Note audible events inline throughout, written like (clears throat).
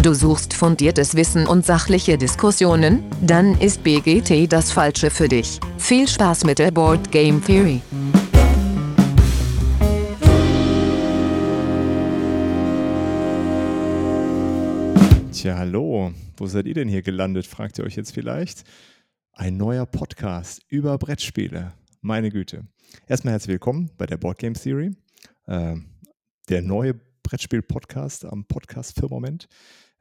Du suchst fundiertes Wissen und sachliche Diskussionen? Dann ist BGT das Falsche für dich. Viel Spaß mit der Board Game Theory. Tja, hallo. Wo seid ihr denn hier gelandet, fragt ihr euch jetzt vielleicht. Ein neuer Podcast über Brettspiele. Meine Güte. Erstmal herzlich willkommen bei der Board Game Theory. Äh, der neue Brettspiel-Podcast am Podcast-Firmament.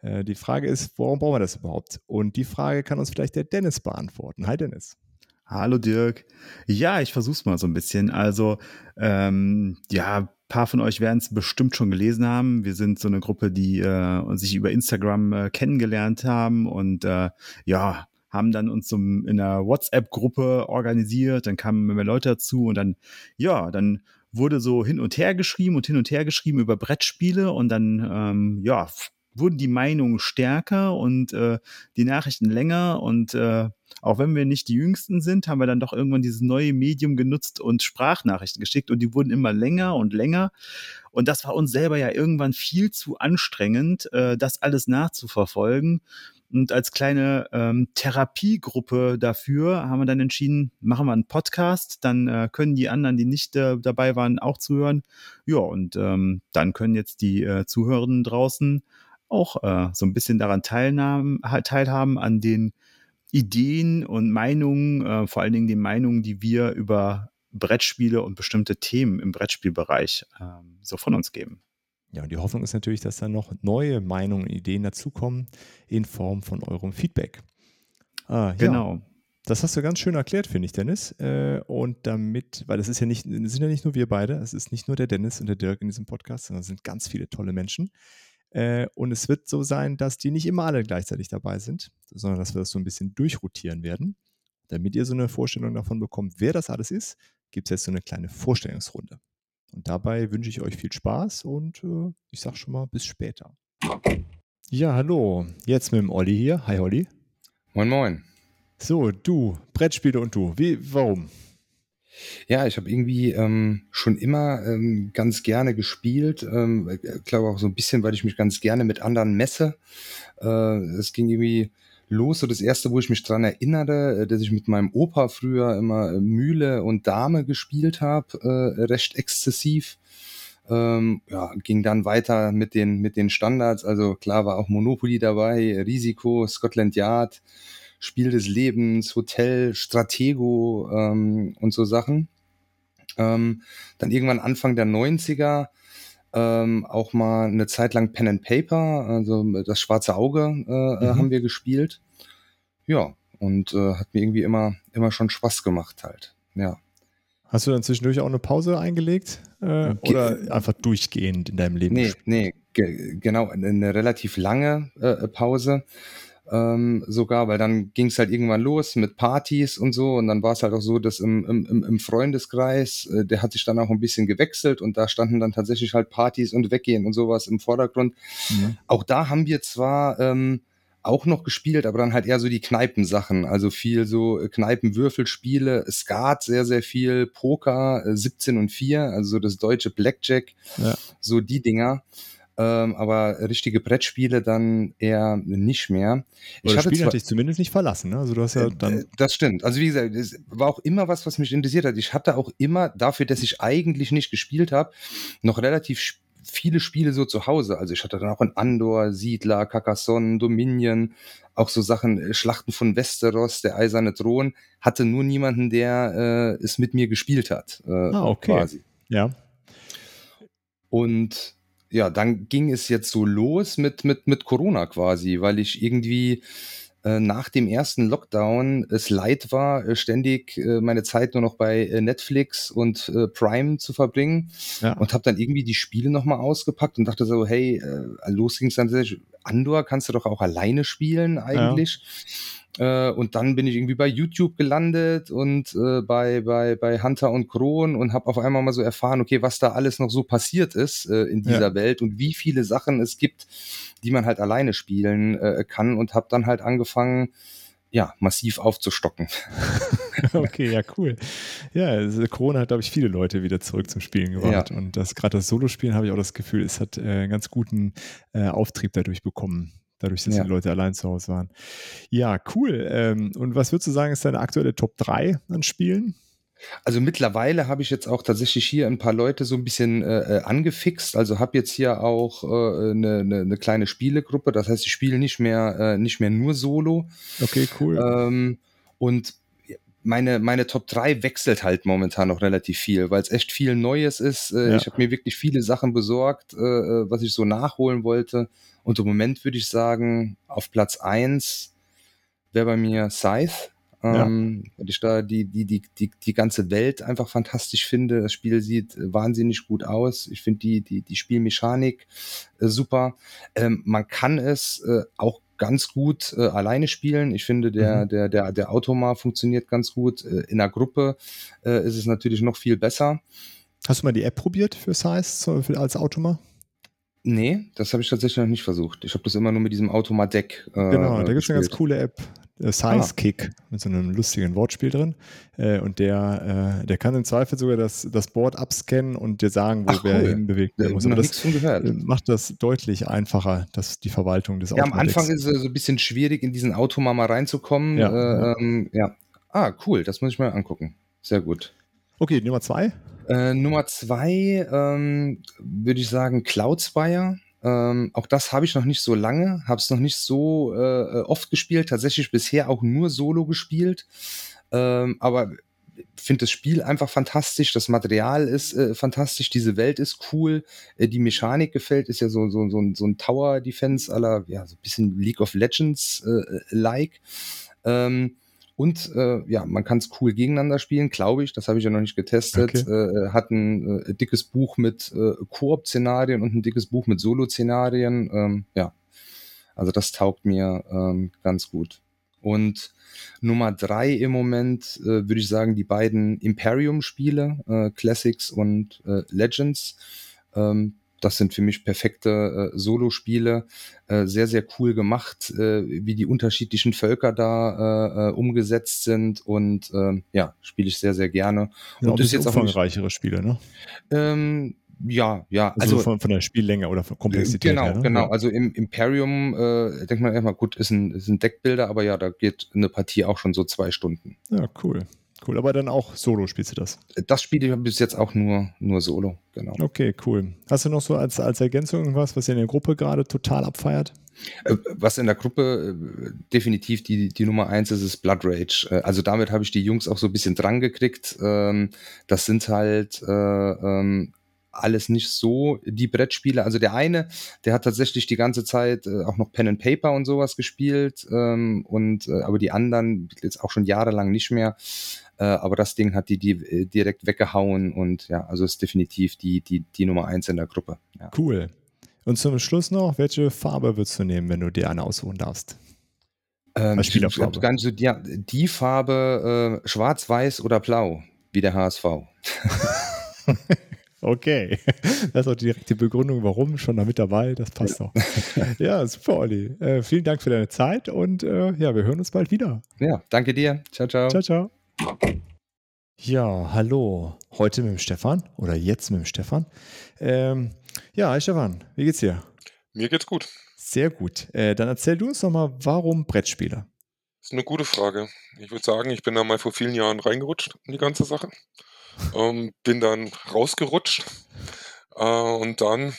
Äh, die Frage ist, warum brauchen wir das überhaupt? Und die Frage kann uns vielleicht der Dennis beantworten. Hi Dennis. Hallo Dirk. Ja, ich versuch's mal so ein bisschen. Also, ähm, ja, ein paar von euch werden es bestimmt schon gelesen haben. Wir sind so eine Gruppe, die äh, sich über Instagram äh, kennengelernt haben und äh, ja, haben dann uns so in einer WhatsApp-Gruppe organisiert, dann kamen mehr Leute dazu und dann, ja, dann wurde so hin und her geschrieben und hin und her geschrieben über Brettspiele und dann, ähm, ja, wurden die Meinungen stärker und äh, die Nachrichten länger. Und äh, auch wenn wir nicht die Jüngsten sind, haben wir dann doch irgendwann dieses neue Medium genutzt und Sprachnachrichten geschickt und die wurden immer länger und länger. Und das war uns selber ja irgendwann viel zu anstrengend, äh, das alles nachzuverfolgen. Und als kleine ähm, Therapiegruppe dafür haben wir dann entschieden, machen wir einen Podcast, dann äh, können die anderen, die nicht äh, dabei waren, auch zuhören. Ja, und ähm, dann können jetzt die äh, Zuhörenden draußen auch äh, so ein bisschen daran teilnahmen, teilhaben an den Ideen und Meinungen, äh, vor allen Dingen den Meinungen, die wir über Brettspiele und bestimmte Themen im Brettspielbereich äh, so von uns geben. Ja, und die Hoffnung ist natürlich, dass da noch neue Meinungen und Ideen dazukommen in Form von eurem Feedback. Ah, genau. Ja, das hast du ganz schön erklärt, finde ich, Dennis. Äh, und damit, weil das ist ja nicht, sind ja nicht nur wir beide, es ist nicht nur der Dennis und der Dirk in diesem Podcast, sondern es sind ganz viele tolle Menschen. Äh, und es wird so sein, dass die nicht immer alle gleichzeitig dabei sind, sondern dass wir das so ein bisschen durchrotieren werden. Damit ihr so eine Vorstellung davon bekommt, wer das alles ist, gibt es jetzt so eine kleine Vorstellungsrunde. Und dabei wünsche ich euch viel Spaß und äh, ich sage schon mal bis später. Ja, hallo. Jetzt mit dem Olli hier. Hi, Olli. Moin, moin. So, du, Brettspiele und du. Wie, warum? Ja, ich habe irgendwie ähm, schon immer ähm, ganz gerne gespielt. Ähm, ich glaube auch so ein bisschen, weil ich mich ganz gerne mit anderen messe. Äh, es ging irgendwie los. So das erste, wo ich mich dran erinnere, äh, dass ich mit meinem Opa früher immer äh, Mühle und Dame gespielt habe, äh, recht exzessiv. Ähm, ja, ging dann weiter mit den, mit den Standards. Also klar war auch Monopoly dabei, Risiko, Scotland Yard, Spiel des Lebens, Hotel, Stratego ähm, und so Sachen. Ähm, dann irgendwann Anfang der 90er ähm, auch mal eine Zeit lang Pen and Paper, also das schwarze Auge äh, äh, mhm. haben wir gespielt. Ja, und äh, hat mir irgendwie immer, immer schon Spaß gemacht halt. Ja. Hast du dann zwischendurch auch eine Pause eingelegt äh, oder einfach durchgehend in deinem Leben? Nee, nee, ge genau, eine relativ lange äh, Pause ähm, sogar, weil dann ging es halt irgendwann los mit Partys und so und dann war es halt auch so, dass im, im, im Freundeskreis, äh, der hat sich dann auch ein bisschen gewechselt und da standen dann tatsächlich halt Partys und Weggehen und sowas im Vordergrund. Mhm. Auch da haben wir zwar ähm, auch noch gespielt, aber dann halt eher so die Kneipensachen, also viel so Kneipenwürfelspiele, Skat sehr, sehr viel, Poker, äh, 17 und 4, also so das deutsche Blackjack, ja. so die Dinger ähm, aber richtige Brettspiele dann eher nicht mehr. Ich das Spiel hat dich zumindest nicht verlassen, ne? Also du hast ja äh, dann. Das stimmt. Also wie gesagt, es war auch immer was, was mich interessiert hat. Ich hatte auch immer dafür, dass ich eigentlich nicht gespielt habe, noch relativ viele Spiele so zu Hause. Also ich hatte dann auch in Andor, Siedler, Carcassonne, Dominion, auch so Sachen, äh, Schlachten von Westeros, der eiserne Thron, hatte nur niemanden, der äh, es mit mir gespielt hat. Äh, ah, okay. Quasi. Ja. Und ja, dann ging es jetzt so los mit, mit, mit Corona quasi, weil ich irgendwie äh, nach dem ersten Lockdown es leid war, äh, ständig äh, meine Zeit nur noch bei äh, Netflix und äh, Prime zu verbringen ja. und habe dann irgendwie die Spiele nochmal ausgepackt und dachte so, hey, äh, los ging es dann, Andor kannst du doch auch alleine spielen eigentlich. Ja. Äh, und dann bin ich irgendwie bei YouTube gelandet und äh, bei, bei, bei Hunter und Kron und habe auf einmal mal so erfahren, okay, was da alles noch so passiert ist äh, in dieser ja. Welt und wie viele Sachen es gibt, die man halt alleine spielen äh, kann und habe dann halt angefangen, ja, massiv aufzustocken. (laughs) (laughs) okay, ja, cool. Ja, also Corona hat, glaube ich, viele Leute wieder zurück zum Spielen gebracht. Ja. Und das gerade das Solospielen habe ich auch das Gefühl, es hat äh, einen ganz guten äh, Auftrieb dadurch bekommen dadurch, dass Ja. die Leute allein zu Hause waren. Ja, cool. Ähm, und was würdest du sagen, ist deine aktuelle Top 3 an Spielen? Also mittlerweile habe ich jetzt auch tatsächlich hier ein paar Leute so ein bisschen äh, äh, angefixt. Also habe jetzt hier auch äh, eine, eine, eine kleine Spielegruppe. Das heißt, ich spiele nicht mehr äh, nicht mehr nur Solo. Okay, cool. Ähm, und meine, meine Top 3 wechselt halt momentan noch relativ viel, weil es echt viel Neues ist. Äh, Ja. Ich habe mir wirklich viele Sachen besorgt, äh, äh, was ich so nachholen wollte. Und im Moment würde ich sagen, auf Platz 1 wäre bei mir Scythe. Ja. Ähm, weil ich da die, die, die, die, die ganze Welt einfach fantastisch finde. Das Spiel sieht wahnsinnig gut aus. Ich finde die, die, die Spielmechanik äh, super. Ähm, man kann es äh, auch ganz gut äh, alleine spielen. Ich finde, der, Mhm. der, der, der Automa funktioniert ganz gut. Äh, in der Gruppe äh, ist es natürlich noch viel besser. Hast du mal die App probiert für Size als Automa? Nee, das habe ich tatsächlich noch nicht versucht. Ich habe das immer nur mit diesem Automa-Deck. Äh, Genau, da gibt es eine ganz coole App, äh, Size Ah. Kick, mit so einem lustigen Wortspiel drin. Äh, und der, äh, der kann im Zweifel sogar das, das Board abscannen und dir sagen, wo Ach, wer cool. hinbewegt werden muss. Aber das äh, macht das deutlich einfacher, dass die Verwaltung des Ja, am Automadecks. Anfang ist es so ein bisschen schwierig, in diesen Automa mal reinzukommen. Ja, äh, ja. Ähm, ja. Ah, cool, das muss ich mal angucken. Sehr gut. Okay, Nummer zwei. Äh, Nummer zwei ähm, würde ich sagen Cloudspire. Ähm, auch das habe ich noch nicht so lange, habe es noch nicht so äh, oft gespielt, tatsächlich bisher auch nur Solo gespielt. Ähm, aber finde das Spiel einfach fantastisch, das Material ist äh, fantastisch, diese Welt ist cool, äh, die Mechanik gefällt, ist ja so, so, so, ein- so ein Tower Defense aller, ja, so ein bisschen League of Legends äh, like. Ähm, und äh, ja, man kann es cool gegeneinander spielen, glaube ich. Das habe ich ja noch nicht getestet. Okay. Äh, hat ein äh, dickes Buch mit äh, Koop-Szenarien und ein dickes Buch mit Solo-Szenarien. Ähm, ja, also das taugt mir ähm, ganz gut. Und Nummer drei im Moment äh, würde ich sagen, die beiden Imperium-Spiele, äh, Classics und äh, Legends. Ähm, das sind für mich perfekte äh, Solo-Spiele, äh, sehr, sehr cool gemacht, äh, wie die unterschiedlichen Völker da äh, äh, umgesetzt sind und ähm, ja, spiele ich sehr, sehr gerne. Ja, Und ist jetzt auch umfangreichere Spiele, ne? Ähm, ja, ja, Also, also, von, von der Spiellänge oder von Komplexität Genau, her. Ne? genau. Also im Imperium äh, denkt man erstmal, gut, ist ein, ist ein Deckbilder, aber ja, da geht eine Partie auch schon so zwei Stunden. ja, cool. Cool, aber dann auch solo spielst du das. Das spiele ich bis jetzt auch nur, nur solo, genau. Okay, cool. Hast du noch so als, als Ergänzung irgendwas, was ihr in der Gruppe gerade total abfeiert? Äh, Was in der Gruppe äh, definitiv die, die Nummer eins ist, ist Blood Rage. Äh, Also damit habe ich die Jungs auch so ein bisschen dran gekriegt. Ähm, Das sind halt äh, ähm, alles nicht so die Brettspiele. Also der eine, der hat tatsächlich die ganze Zeit auch noch Pen and Paper und sowas gespielt. ähm, Und aber die anderen jetzt auch schon jahrelang nicht mehr. Äh, Aber das Ding hat die, die äh, direkt weggehauen und ja, also ist definitiv die, die, die Nummer eins in der Gruppe. Ja. Cool. Und zum Schluss noch, welche Farbe würdest du nehmen, wenn du dir eine aussuchen darfst? Ähm, ich Spielerfarbe. hab gar nicht so, ja, die Farbe äh, schwarz, weiß oder blau, wie der HSV. (laughs) Okay, das ist auch die Begründung, warum, schon damit dabei, das passt auch. ja, super, Olli. Äh, vielen Dank für deine Zeit und äh, ja, wir hören uns bald wieder. Ja, danke dir. Ciao, ciao. Ciao, ciao. Ja, hallo. Heute mit dem Stefan oder jetzt mit dem Stefan. Ähm, ja, hi Stefan, wie geht's dir? Mir geht's gut. Sehr gut. Äh, dann erzähl du uns doch mal, warum Brettspiele? ist eine gute Frage. Ich würde sagen, ich bin da mal vor vielen Jahren reingerutscht in die ganze Sache. Ähm, bin dann rausgerutscht äh, und dann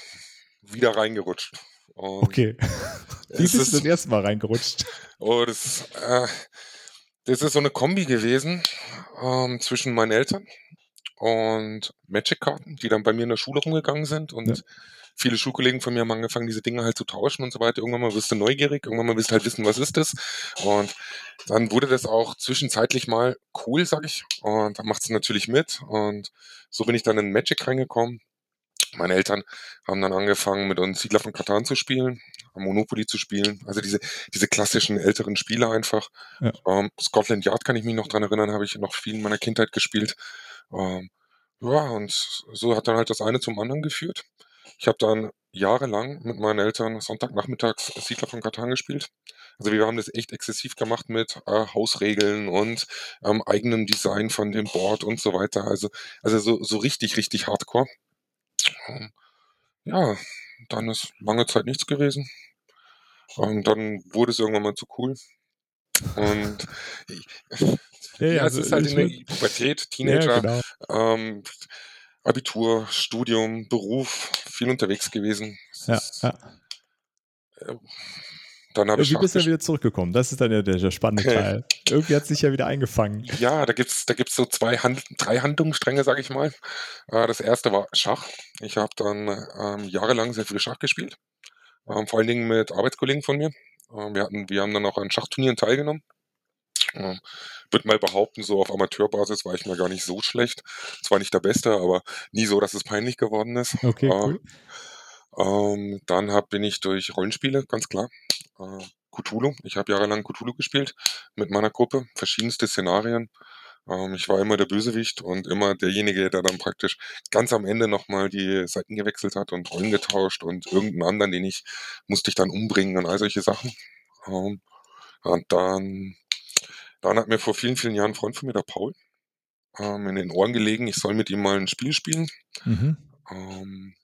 wieder reingerutscht. Und Okay. (laughs) Wie bist du ist, das erste Mal reingerutscht? oh, das, äh, das ist so eine Kombi gewesen ähm, zwischen meinen Eltern und Magic-Karten, die dann bei mir in der Schule rumgegangen sind. Und Ja. viele Schulkollegen von mir haben angefangen, diese Dinge halt zu tauschen und so weiter. Irgendwann mal wirst du neugierig, irgendwann mal willst du halt wissen, was ist das. Und dann wurde das auch zwischenzeitlich mal cool, sag ich. Und dann macht es natürlich mit. Und so bin ich dann in Magic reingekommen. Meine Eltern haben dann angefangen, mit uns Siedler von Katan zu spielen, Monopoly zu spielen. Also diese, diese klassischen älteren Spiele einfach. Ja. Ähm, Scotland Yard kann ich mich noch dran erinnern, habe ich noch viel in meiner Kindheit gespielt. Ähm, ja, und so hat dann halt das eine zum anderen geführt. Ich habe dann jahrelang mit meinen Eltern Sonntagnachmittags Siedler von Katan gespielt. Also wir haben das echt exzessiv gemacht mit äh, Hausregeln und ähm, eigenem Design von dem Board und so weiter. Also, also so, so richtig, richtig hardcore. Ähm, ja, dann ist lange Zeit nichts gewesen. Und dann wurde es irgendwann mal zu cool. Und Ja, (laughs) ja, ja, es also ist halt in der Pubertät, (laughs) Ja, Teenager, genau. ähm, Abitur, Studium, Beruf, viel unterwegs gewesen. Es Ja, ist- ja. Dann habe ich Irgendwie Schach bist du wieder zurückgekommen. Das ist dann ja der, der spannende Teil. Irgendwie hat es sich ja wieder eingefangen. Ja, da gibt's da gibt's so zwei Hand drei Handlungsstränge, sage ich mal. Äh, das erste war Schach. Ich habe dann ähm, jahrelang sehr viel Schach gespielt. Ähm, vor allen Dingen mit Arbeitskollegen von mir. Ähm, wir, hatten, wir haben dann auch an Schachturnieren teilgenommen. Ähm, würde mal behaupten, so auf Amateurbasis war ich mal gar nicht so schlecht. Zwar nicht der Beste, aber nie so, dass es peinlich geworden ist. Okay, Äh, cool. Ähm, dann hab, bin ich durch Rollenspiele, ganz klar. Äh, Cthulhu. Ich habe jahrelang Cthulhu gespielt mit meiner Gruppe, verschiedenste Szenarien. Ähm, ich war immer der Bösewicht und immer derjenige, der dann praktisch ganz am Ende nochmal die Seiten gewechselt hat und Rollen getauscht und irgendeinen anderen, den ich musste ich dann umbringen und all solche Sachen. Ähm, und dann, dann hat mir vor vielen, vielen Jahren ein Freund von mir, der Paul, ähm, in den Ohren gelegen, ich soll mit ihm mal ein Spiel spielen. Mhm. Ähm,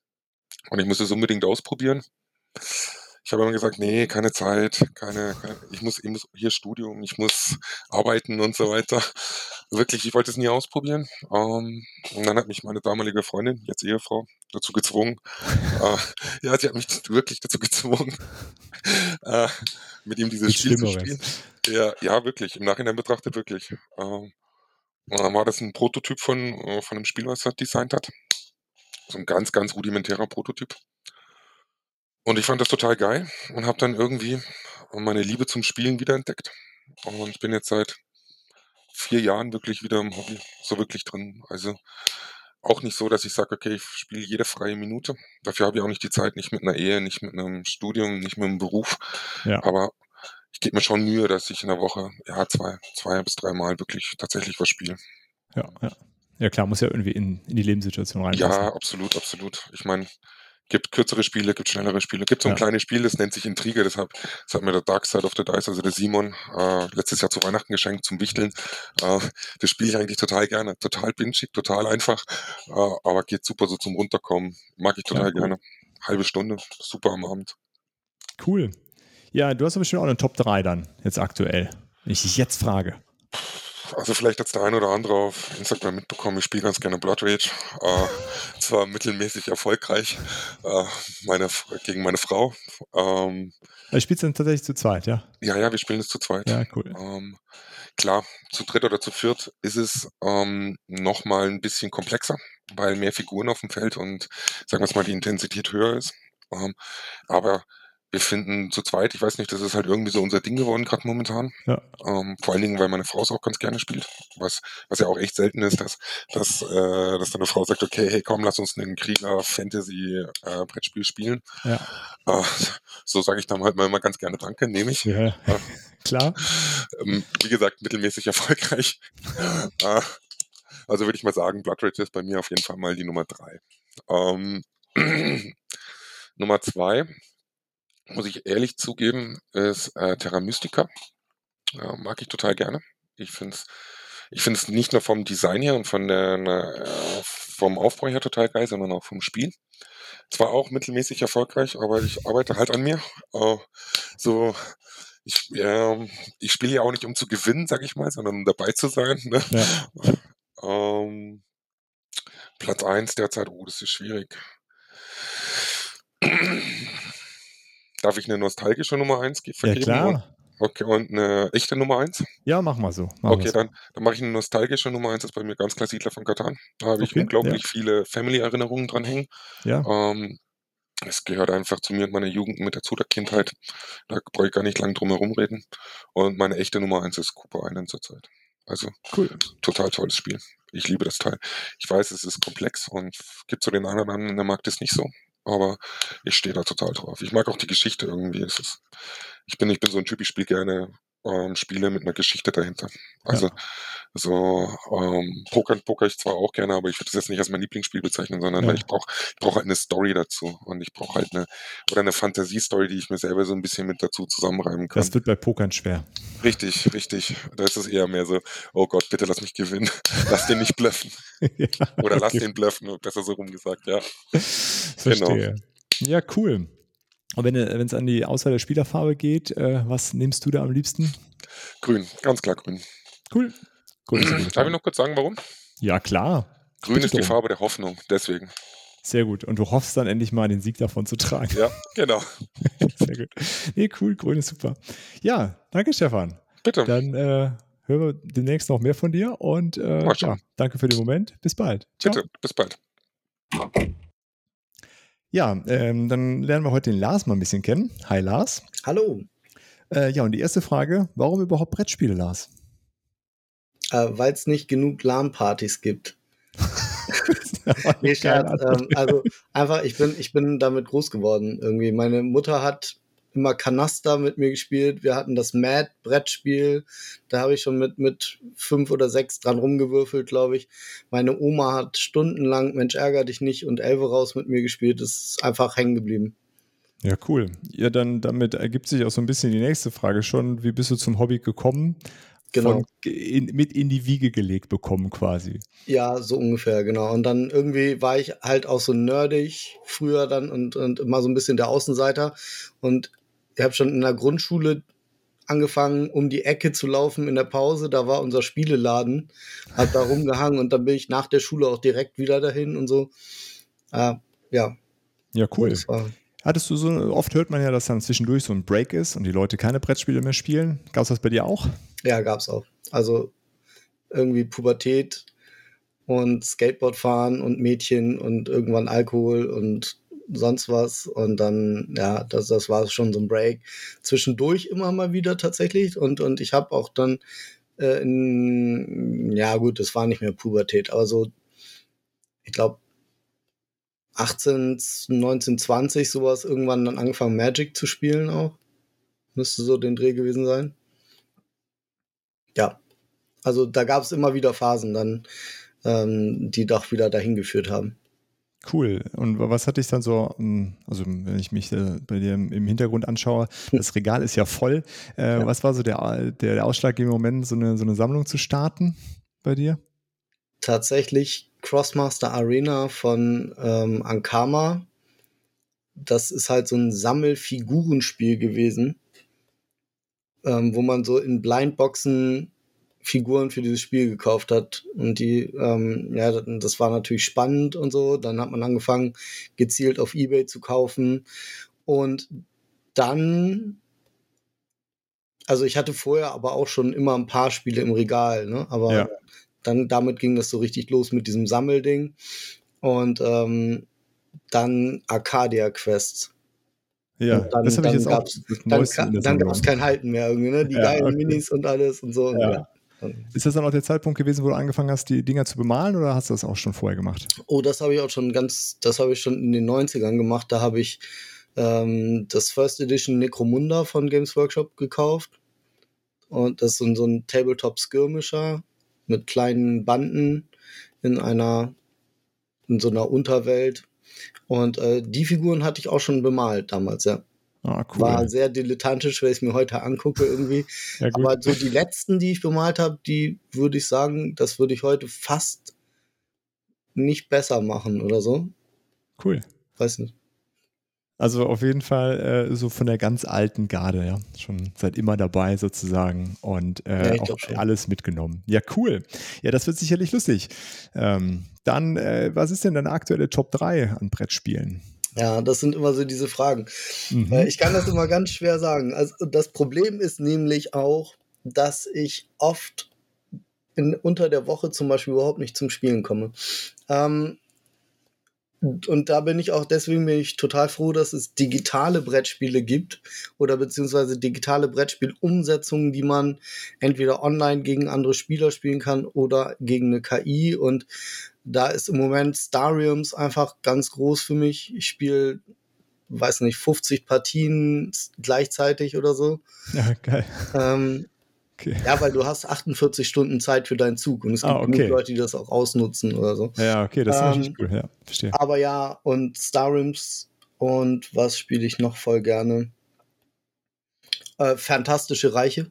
und ich muss es unbedingt ausprobieren. Ich habe immer gesagt, nee, keine Zeit, keine, keine ich muss, ich muss hier Studium, ich muss arbeiten und so weiter. Wirklich, ich wollte es nie ausprobieren. Ähm, und dann hat mich meine damalige Freundin, jetzt Ehefrau, dazu gezwungen. (laughs) äh, ja, sie hat mich wirklich dazu gezwungen, (laughs) äh, mit ihm dieses Spiel zu spielen. Ja, ja, wirklich, im Nachhinein betrachtet wirklich. Ähm, und dann war das ein Prototyp von, äh, von einem Spiel, was er designt hat. So ein ganz, ganz rudimentärer Prototyp. Und ich fand das total geil und habe dann irgendwie meine Liebe zum Spielen wiederentdeckt. Und bin jetzt seit vier Jahren wirklich wieder im Hobby, so wirklich drin. Also auch nicht so, dass ich sage, okay, ich spiele jede freie Minute. Dafür habe ich auch nicht die Zeit, nicht mit einer Ehe, nicht mit einem Studium, nicht mit einem Beruf. Ja. Aber ich gebe mir schon Mühe, dass ich in der Woche ja zwei, zwei bis drei Mal wirklich tatsächlich was spiele. Ja, ja. Ja, klar, muss ja irgendwie in, in die Lebenssituation reinpassen. Ja, absolut, absolut. Ich meine, gibt kürzere Spiele, gibt schnellere Spiele, gibt so ein Ja. kleines Spiel, das nennt sich Intrige, das hat, das hat mir der Dark Side of the Dice, also der Simon, äh, letztes Jahr zu Weihnachten geschenkt zum Wichteln. Äh, das spiele ich eigentlich total gerne. Total pinchig, total einfach, äh, aber geht super so zum Runterkommen. Mag ich total Ja, cool. gerne. Halbe Stunde, super am Abend. Cool. Ja, du hast aber bestimmt auch eine Top 3 dann, jetzt aktuell. Wenn ich dich jetzt frage. Also vielleicht hat's der ein oder andere auf Instagram mitbekommen, ich spiele ganz gerne Blood Rage. Äh, zwar mittelmäßig erfolgreich äh, meine, gegen meine Frau. Ähm, Also spielst du dann tatsächlich zu zweit, ja? ja, ja, wir spielen es zu zweit. Ja, cool. Ähm, klar, zu dritt oder zu viert ist es ähm, nochmal ein bisschen komplexer, weil mehr Figuren auf dem Feld und sagen wir es mal, die Intensität höher ist. Ähm, aber wir finden zu zweit, ich weiß nicht, das ist halt irgendwie so unser Ding geworden, gerade momentan. Ja. Ähm, vor allen Dingen, weil meine Frau es auch ganz gerne spielt, was, was ja auch echt selten ist, dass, dass, äh, dass deine Frau sagt, okay, hey komm, lass uns einen Krieger-Fantasy-Brettspiel spielen. Ja. Äh, so sage ich dann halt mal immer ganz gerne Danke, nehme ich. Ja, (laughs) klar. Ähm, wie gesagt, mittelmäßig erfolgreich. (laughs) Äh, also würde ich mal sagen, Blood Rage ist bei mir auf jeden Fall mal die Nummer drei. Ähm, (clears throat) Nummer zwei, muss ich ehrlich zugeben, ist äh, Terra Mystica. Ja, mag ich total gerne. Ich finde es ich find's nicht nur vom Design her und von der, äh, vom Aufbau her total geil, sondern auch vom Spiel. Zwar auch mittelmäßig erfolgreich, aber ich arbeite halt an mir. Äh, so, ich, ähm, ich spiele ja auch nicht, um zu gewinnen, sag ich mal, sondern um dabei zu sein. Ne? Ja. (laughs) Ähm, Platz eins derzeit, oh, das ist schwierig. Darf ich eine nostalgische Nummer eins ge- Ja, vergeben? Und, klar. okay, und eine echte Nummer eins? Ja, mach mal so. Mach Okay, mal so. dann, dann mache ich eine nostalgische Nummer eins. Das ist bei mir ganz klar Siedler von Katan. Da habe ich Okay, unglaublich viele Family-Erinnerungen dran hängen. Ja, Ähm, es gehört einfach zu mir und meiner Jugend mit dazu, der Kindheit. Da brauche ich gar nicht lang drum herum reden. Und meine echte Nummer eins ist Cooper Island zurzeit. Also cool. total tolles Spiel. Ich liebe das Teil. Ich weiß, es ist komplex und gibt so den anderen, der mag das nicht so. Aber ich stehe da total drauf. Ich mag auch die Geschichte irgendwie. Ist, ich bin, ich bin so ein Typ, ich spiele gerne ähm, Spiele mit einer Geschichte dahinter. Also so ähm, Poker, Poker ich zwar auch gerne, aber ich würde das jetzt nicht als mein Lieblingsspiel bezeichnen, sondern Ja. ich brauche ich brauch halt eine Story dazu und ich brauche halt eine oder eine Fantasiestory, die ich mir selber so ein bisschen mit dazu zusammenreimen kann. Das wird bei Pokern schwer. Richtig, richtig. Da ist es eher mehr so, oh Gott, bitte lass mich gewinnen. (laughs) Lass den nicht bluffen. (laughs) ja, Oder lass okay. den bluffen, besser so rum gesagt, ja. Verstehe. Ja, cool. Und wenn es an die Auswahl der Spielerfarbe geht, äh, was nimmst du da am liebsten? Grün, ganz klar grün. Cool. grün (clears throat) Darf ich noch kurz sagen, warum? Ja, klar. Grün Bitte ist die. Farbe der Hoffnung, deswegen. Sehr gut. Und du hoffst dann endlich mal den Sieg davon zu tragen. Ja, genau. (laughs) Sehr gut. Nee, cool, grün ist super. Ja, danke, Stefan. Bitte. Dann äh, hören wir demnächst noch mehr von dir und äh, ja, danke für den Moment. Bis bald. Ciao. Bitte, bis bald. Ja, ähm, dann lernen wir heute den Lars mal ein bisschen kennen. Hi Lars. Hallo. Äh, ja, und die erste Frage, warum überhaupt Brettspiele, Lars? Äh, Weil es nicht genug LAN-Partys gibt. (laughs) nee, Scherz. Ähm, also einfach, ich bin, ich bin damit groß geworden irgendwie. Meine Mutter hat immer Kanaster mit mir gespielt. Wir hatten das Mad-Brettspiel. Da habe ich schon mit, mit fünf oder sechs dran rumgewürfelt, glaube ich. Meine Oma hat stundenlang Mensch ärger dich nicht und Elve raus mit mir gespielt. Das ist einfach hängen geblieben. Ja, cool. Ja, dann damit ergibt sich auch so ein bisschen die nächste Frage schon. Wie bist du zum Hobby gekommen? Genau. In, mit in die Wiege gelegt bekommen quasi. Ja, so ungefähr, genau. Und dann irgendwie war ich halt auch so nerdig früher dann und, und immer so ein bisschen der Außenseiter. Und ich habe schon in der Grundschule angefangen, um die Ecke zu laufen in der Pause. Da war unser Spieleladen, hat da rumgehangen und dann bin ich nach der Schule auch direkt wieder dahin und so. Äh, ja. Ja, cool. Hattest du so, oft hört man ja, dass dann zwischendurch so ein Break ist und die Leute keine Brettspiele mehr spielen. Gab es das bei dir auch? Ja, gab es auch. Also irgendwie Pubertät und Skateboard fahren und Mädchen und irgendwann Alkohol und sonst was. Und dann, ja, das, das war schon so ein Break. Zwischendurch immer mal wieder tatsächlich. Und, und ich habe auch dann, äh, in, ja gut, das war nicht mehr Pubertät, aber so, ich glaube, 18, 19, 20 sowas irgendwann dann angefangen Magic zu spielen auch. Müsste so den Dreh gewesen sein. Ja, also da gab es immer wieder Phasen dann, ähm, die doch wieder dahin geführt haben. Cool. Und was hatte ich dann so, hm, also wenn ich mich äh, bei dir im Hintergrund anschaue, hm. das Regal ist ja voll. Äh, ja. Was war so der, der ausschlaggebende Moment, so eine, so eine Sammlung zu starten bei dir? Tatsächlich Crossmaster Arena von ähm, Ankama. Das ist halt so ein Sammelfigurenspiel gewesen, ähm, wo man so in Blindboxen Figuren für dieses Spiel gekauft hat. Und die, ähm, ja, das war natürlich spannend und so. Dann hat man angefangen, gezielt auf Ebay zu kaufen. Und dann, also ich hatte vorher aber auch schon immer ein paar Spiele im Regal, ne? Aber ja. dann damit ging das so richtig los mit diesem Sammelding. Und ähm, dann Arcadia Quests. Ja, dann, das habe ich jetzt auch. Dann, dann gab es kein Halten mehr irgendwie, ne? Die ja, geilen okay. Minis und alles und so. Ja. ja. Ist das dann auch der Zeitpunkt gewesen, wo du angefangen hast, die Dinger zu bemalen oder hast du das auch schon vorher gemacht? Oh, das habe ich auch schon ganz, das habe ich schon in den 90ern gemacht. Da habe ich ähm, das First Edition Necromunda von Games Workshop gekauft. Und das ist so, ein Tabletop-Skirmisher mit kleinen Banden in einer, in so einer Unterwelt. Und äh, die Figuren hatte ich auch schon bemalt damals, ja. Ah, cool. War sehr dilettantisch, wenn ich es mir heute angucke irgendwie. (laughs) Ja, Aber so die letzten, die ich bemalt habe, die würde ich sagen, das würde ich heute fast nicht besser machen oder so. Cool. Weiß nicht. Also auf jeden Fall äh, so von der ganz alten Garde, ja. Schon seit immer dabei sozusagen und äh, ja, auch alles mitgenommen. Ja, cool. Ja, das wird sicherlich lustig. Ähm, dann, äh, was ist denn deine aktuelle Top 3 an Brettspielen? Ja, das sind immer so diese Fragen. Mhm. Äh, ich kann das immer ganz schwer sagen. Also das Problem ist nämlich auch, dass ich oft in, unter der Woche zum Beispiel überhaupt nicht zum Spielen komme. Ähm, und da bin ich auch, deswegen bin ich total froh, dass es digitale Brettspiele gibt oder beziehungsweise digitale Brettspielumsetzungen, die man entweder online gegen andere Spieler spielen kann oder gegen eine KI. Und da ist im Moment Stariums einfach ganz groß für mich. Ich spiele, weiß nicht, 50 Partien gleichzeitig oder so. Ja, geil. Ähm, okay. Ja, weil du hast 48 Stunden Zeit für deinen Zug und es gibt ah, okay. Leute, die das auch ausnutzen oder so. Ja, okay, das ist ähm, natürlich cool, ja, verstehe. Aber ja, und Starims und was spiele ich noch voll gerne? Äh, Fantastische Reiche.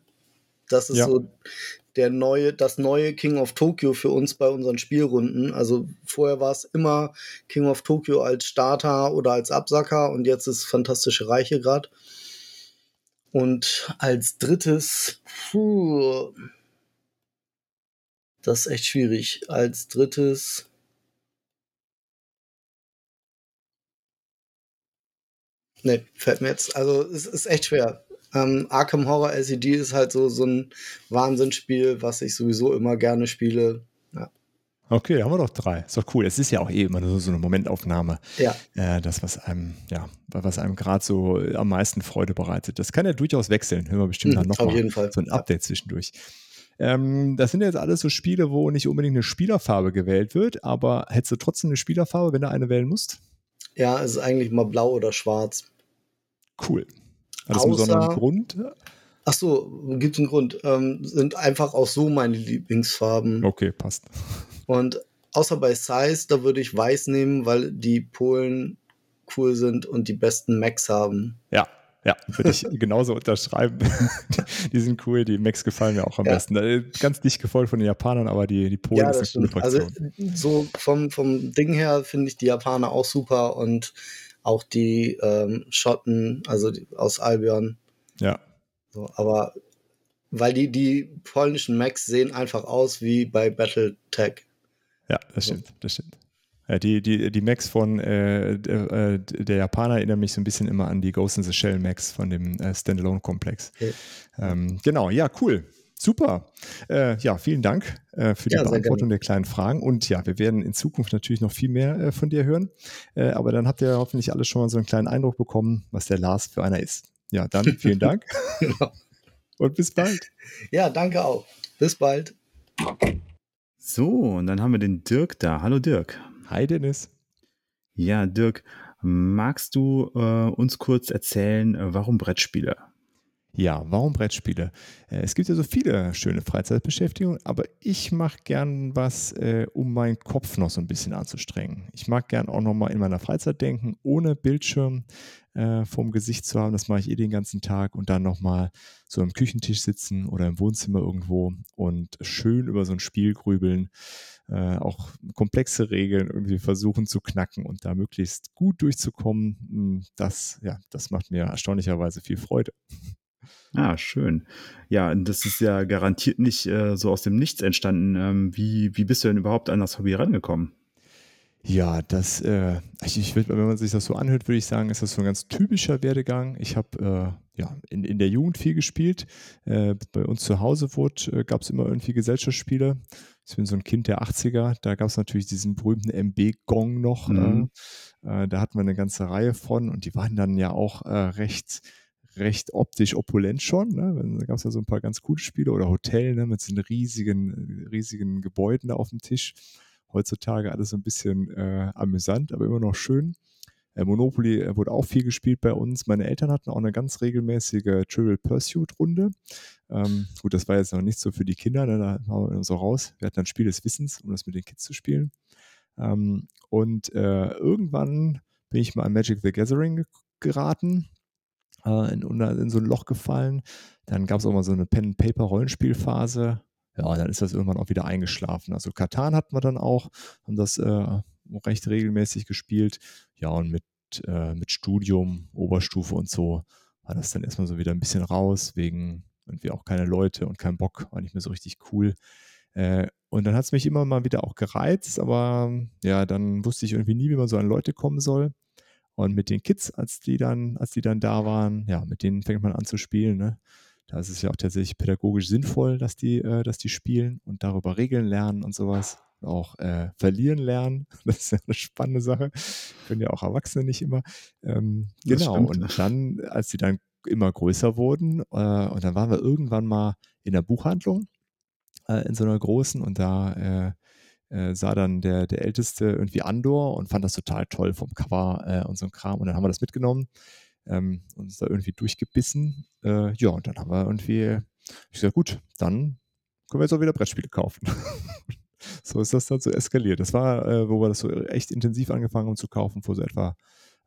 Das ist ja. so der neue, das neue King of Tokyo für uns bei unseren Spielrunden. Also vorher war es immer King of Tokyo als Starter oder als Absacker und jetzt ist Fantastische Reiche gerade. Und als drittes, puh, das ist echt schwierig. Als drittes. Ne, fällt mir jetzt. Also es ist echt schwer. Ähm, Arkham Horror LCD ist halt so, so ein Wahnsinnsspiel, was ich sowieso immer gerne spiele. Ja. Okay, haben wir doch drei. Ist doch cool. Es ist ja auch eh immer nur so eine Momentaufnahme. Ja. Äh, das, was einem, ja, was einem gerade so am meisten Freude bereitet. Das kann ja durchaus wechseln. Hören wir bestimmt Mhm, dann auf nochmal jeden Fall. so ein Ja. Update zwischendurch. Ähm, das sind jetzt alles so Spiele, wo nicht unbedingt eine Spielerfarbe gewählt wird, aber hättest du trotzdem eine Spielerfarbe, wenn du eine wählen musst? Ja, es ist eigentlich mal blau oder schwarz. Cool. Hat das einen besonderen Grund? Ach so, gibt einen Grund. Ähm, sind einfach auch so meine Lieblingsfarben. Okay, passt. Und außer bei Size, da würde ich weiß nehmen, weil die Polen cool sind und die besten Macs haben. Ja, ja, würde ich (laughs) genauso unterschreiben. (laughs) die sind cool, die Macs gefallen mir auch am Ja. besten. Äh, Ganz dicht gefolgt von den Japanern, aber die, die Polen ja, ist das eine coole. Also so vom, vom Ding her finde ich die Japaner auch super und auch die ähm, Schotten, also die, aus Albion. ja, So, aber weil die, die polnischen Macs sehen einfach aus wie bei Battletech. Ja, das So. stimmt, das stimmt. Die, die, die Macs von äh, der, äh, der Japaner erinnern mich so ein bisschen immer an die Ghost in the Shell Macs von dem äh, Standalone-Komplex. Okay. Ähm, genau, ja, cool. Super. Äh, ja, vielen Dank äh, für die Ja, Beantwortung der kleinen Fragen. Und ja, wir werden in Zukunft natürlich noch viel mehr äh, von dir hören. Äh, aber dann habt ihr hoffentlich alle schon mal so einen kleinen Eindruck bekommen, was der Lars für einer ist. Ja, dann vielen Dank (laughs) Genau. und bis bald. Ja, danke auch. Bis bald. So, und dann haben wir den Dirk da. Hallo Dirk. Hi Dennis. Ja, Dirk, magst du äh, uns kurz erzählen, äh, warum Brettspiele? Ja, warum Brettspiele? Äh, Es gibt ja so viele schöne Freizeitbeschäftigungen, aber ich mache gern was, äh, um meinen Kopf noch so ein bisschen anzustrengen. Ich mag gern auch noch mal in meiner Freizeit denken, ohne Bildschirm äh, vorm Gesicht zu haben. Das mache ich eh den ganzen Tag und dann noch mal so am Küchentisch sitzen oder im Wohnzimmer irgendwo und schön über so ein Spiel grübeln. Auch komplexe Regeln irgendwie versuchen zu knacken und da möglichst gut durchzukommen. Hm, Das, ja, das macht mir erstaunlicherweise viel Freude. Ah, schön. Ja, und das ist ja garantiert nicht äh, so aus dem Nichts entstanden. Ähm, wie, wie bist du denn überhaupt an das Hobby rangekommen? Ja, das, äh, ich, ich würd, wenn man sich das so anhört, würde ich sagen, ist das so ein ganz typischer Werdegang. Ich habe äh, ja, in, in der Jugend viel gespielt. Äh, bei uns zu Hause wurde, äh, gab es immer irgendwie Gesellschaftsspiele. Ich bin so ein Kind der 80er. Da gab es natürlich diesen berühmten MB-Gong noch. Mhm. Äh, äh, da hatten wir eine ganze Reihe von und die waren dann ja auch äh, recht recht optisch opulent schon. Ne? Da gab es ja so ein paar ganz coole Spiele oder Hotel ne? mit so riesigen, riesigen Gebäuden da auf dem Tisch. Heutzutage alles so ein bisschen äh, amüsant, aber immer noch schön. Äh, Monopoly äh, wurde auch viel gespielt bei uns. Meine Eltern hatten auch eine ganz regelmäßige Trivial Pursuit-Runde. Ähm, gut, das war jetzt noch nicht so für die Kinder, ne? da waren wir so raus. Wir hatten ein Spiel des Wissens, um das mit den Kids zu spielen. Ähm, und äh, irgendwann bin ich mal an Magic the Gathering ge- geraten, äh, in, in so ein Loch gefallen. Dann gab es auch mal so eine Pen-Paper-Rollenspielphase. Ja, dann ist das irgendwann auch wieder eingeschlafen. Also Katan hatten wir dann auch, haben das äh, recht regelmäßig gespielt. Ja, und mit, äh, mit Studium, Oberstufe und so war das dann erstmal so wieder ein bisschen raus, wegen irgendwie auch keine Leute und kein Bock, war nicht mehr so richtig cool. Äh, und dann hat es mich immer mal wieder auch gereizt, aber ja, dann wusste ich irgendwie nie, wie man so an Leute kommen soll. Und mit den Kids, als die dann, als die dann da waren, ja, mit denen fängt man an zu spielen. Ne? Da ist es ja auch tatsächlich pädagogisch sinnvoll, dass die, äh, dass die spielen und darüber Regeln lernen und sowas. Auch äh, verlieren lernen. (laughs) Das ist ja eine spannende Sache. Können ja auch Erwachsene nicht immer. Ähm, genau. Und dann, als die dann immer größer wurden, äh, und dann waren wir irgendwann mal in der Buchhandlung, äh, in so einer großen, und da äh, sah dann der, der Älteste irgendwie Andor und fand das total toll vom Cover äh, und so ein Kram. Und dann haben wir das mitgenommen, ähm, uns da irgendwie durchgebissen. Äh, ja, und dann haben wir irgendwie, ich gesagt, gut, dann können wir jetzt auch wieder Brettspiele kaufen. (laughs) so ist das dann so eskaliert. Das war, äh, wo wir das so echt intensiv angefangen haben zu kaufen, vor so etwa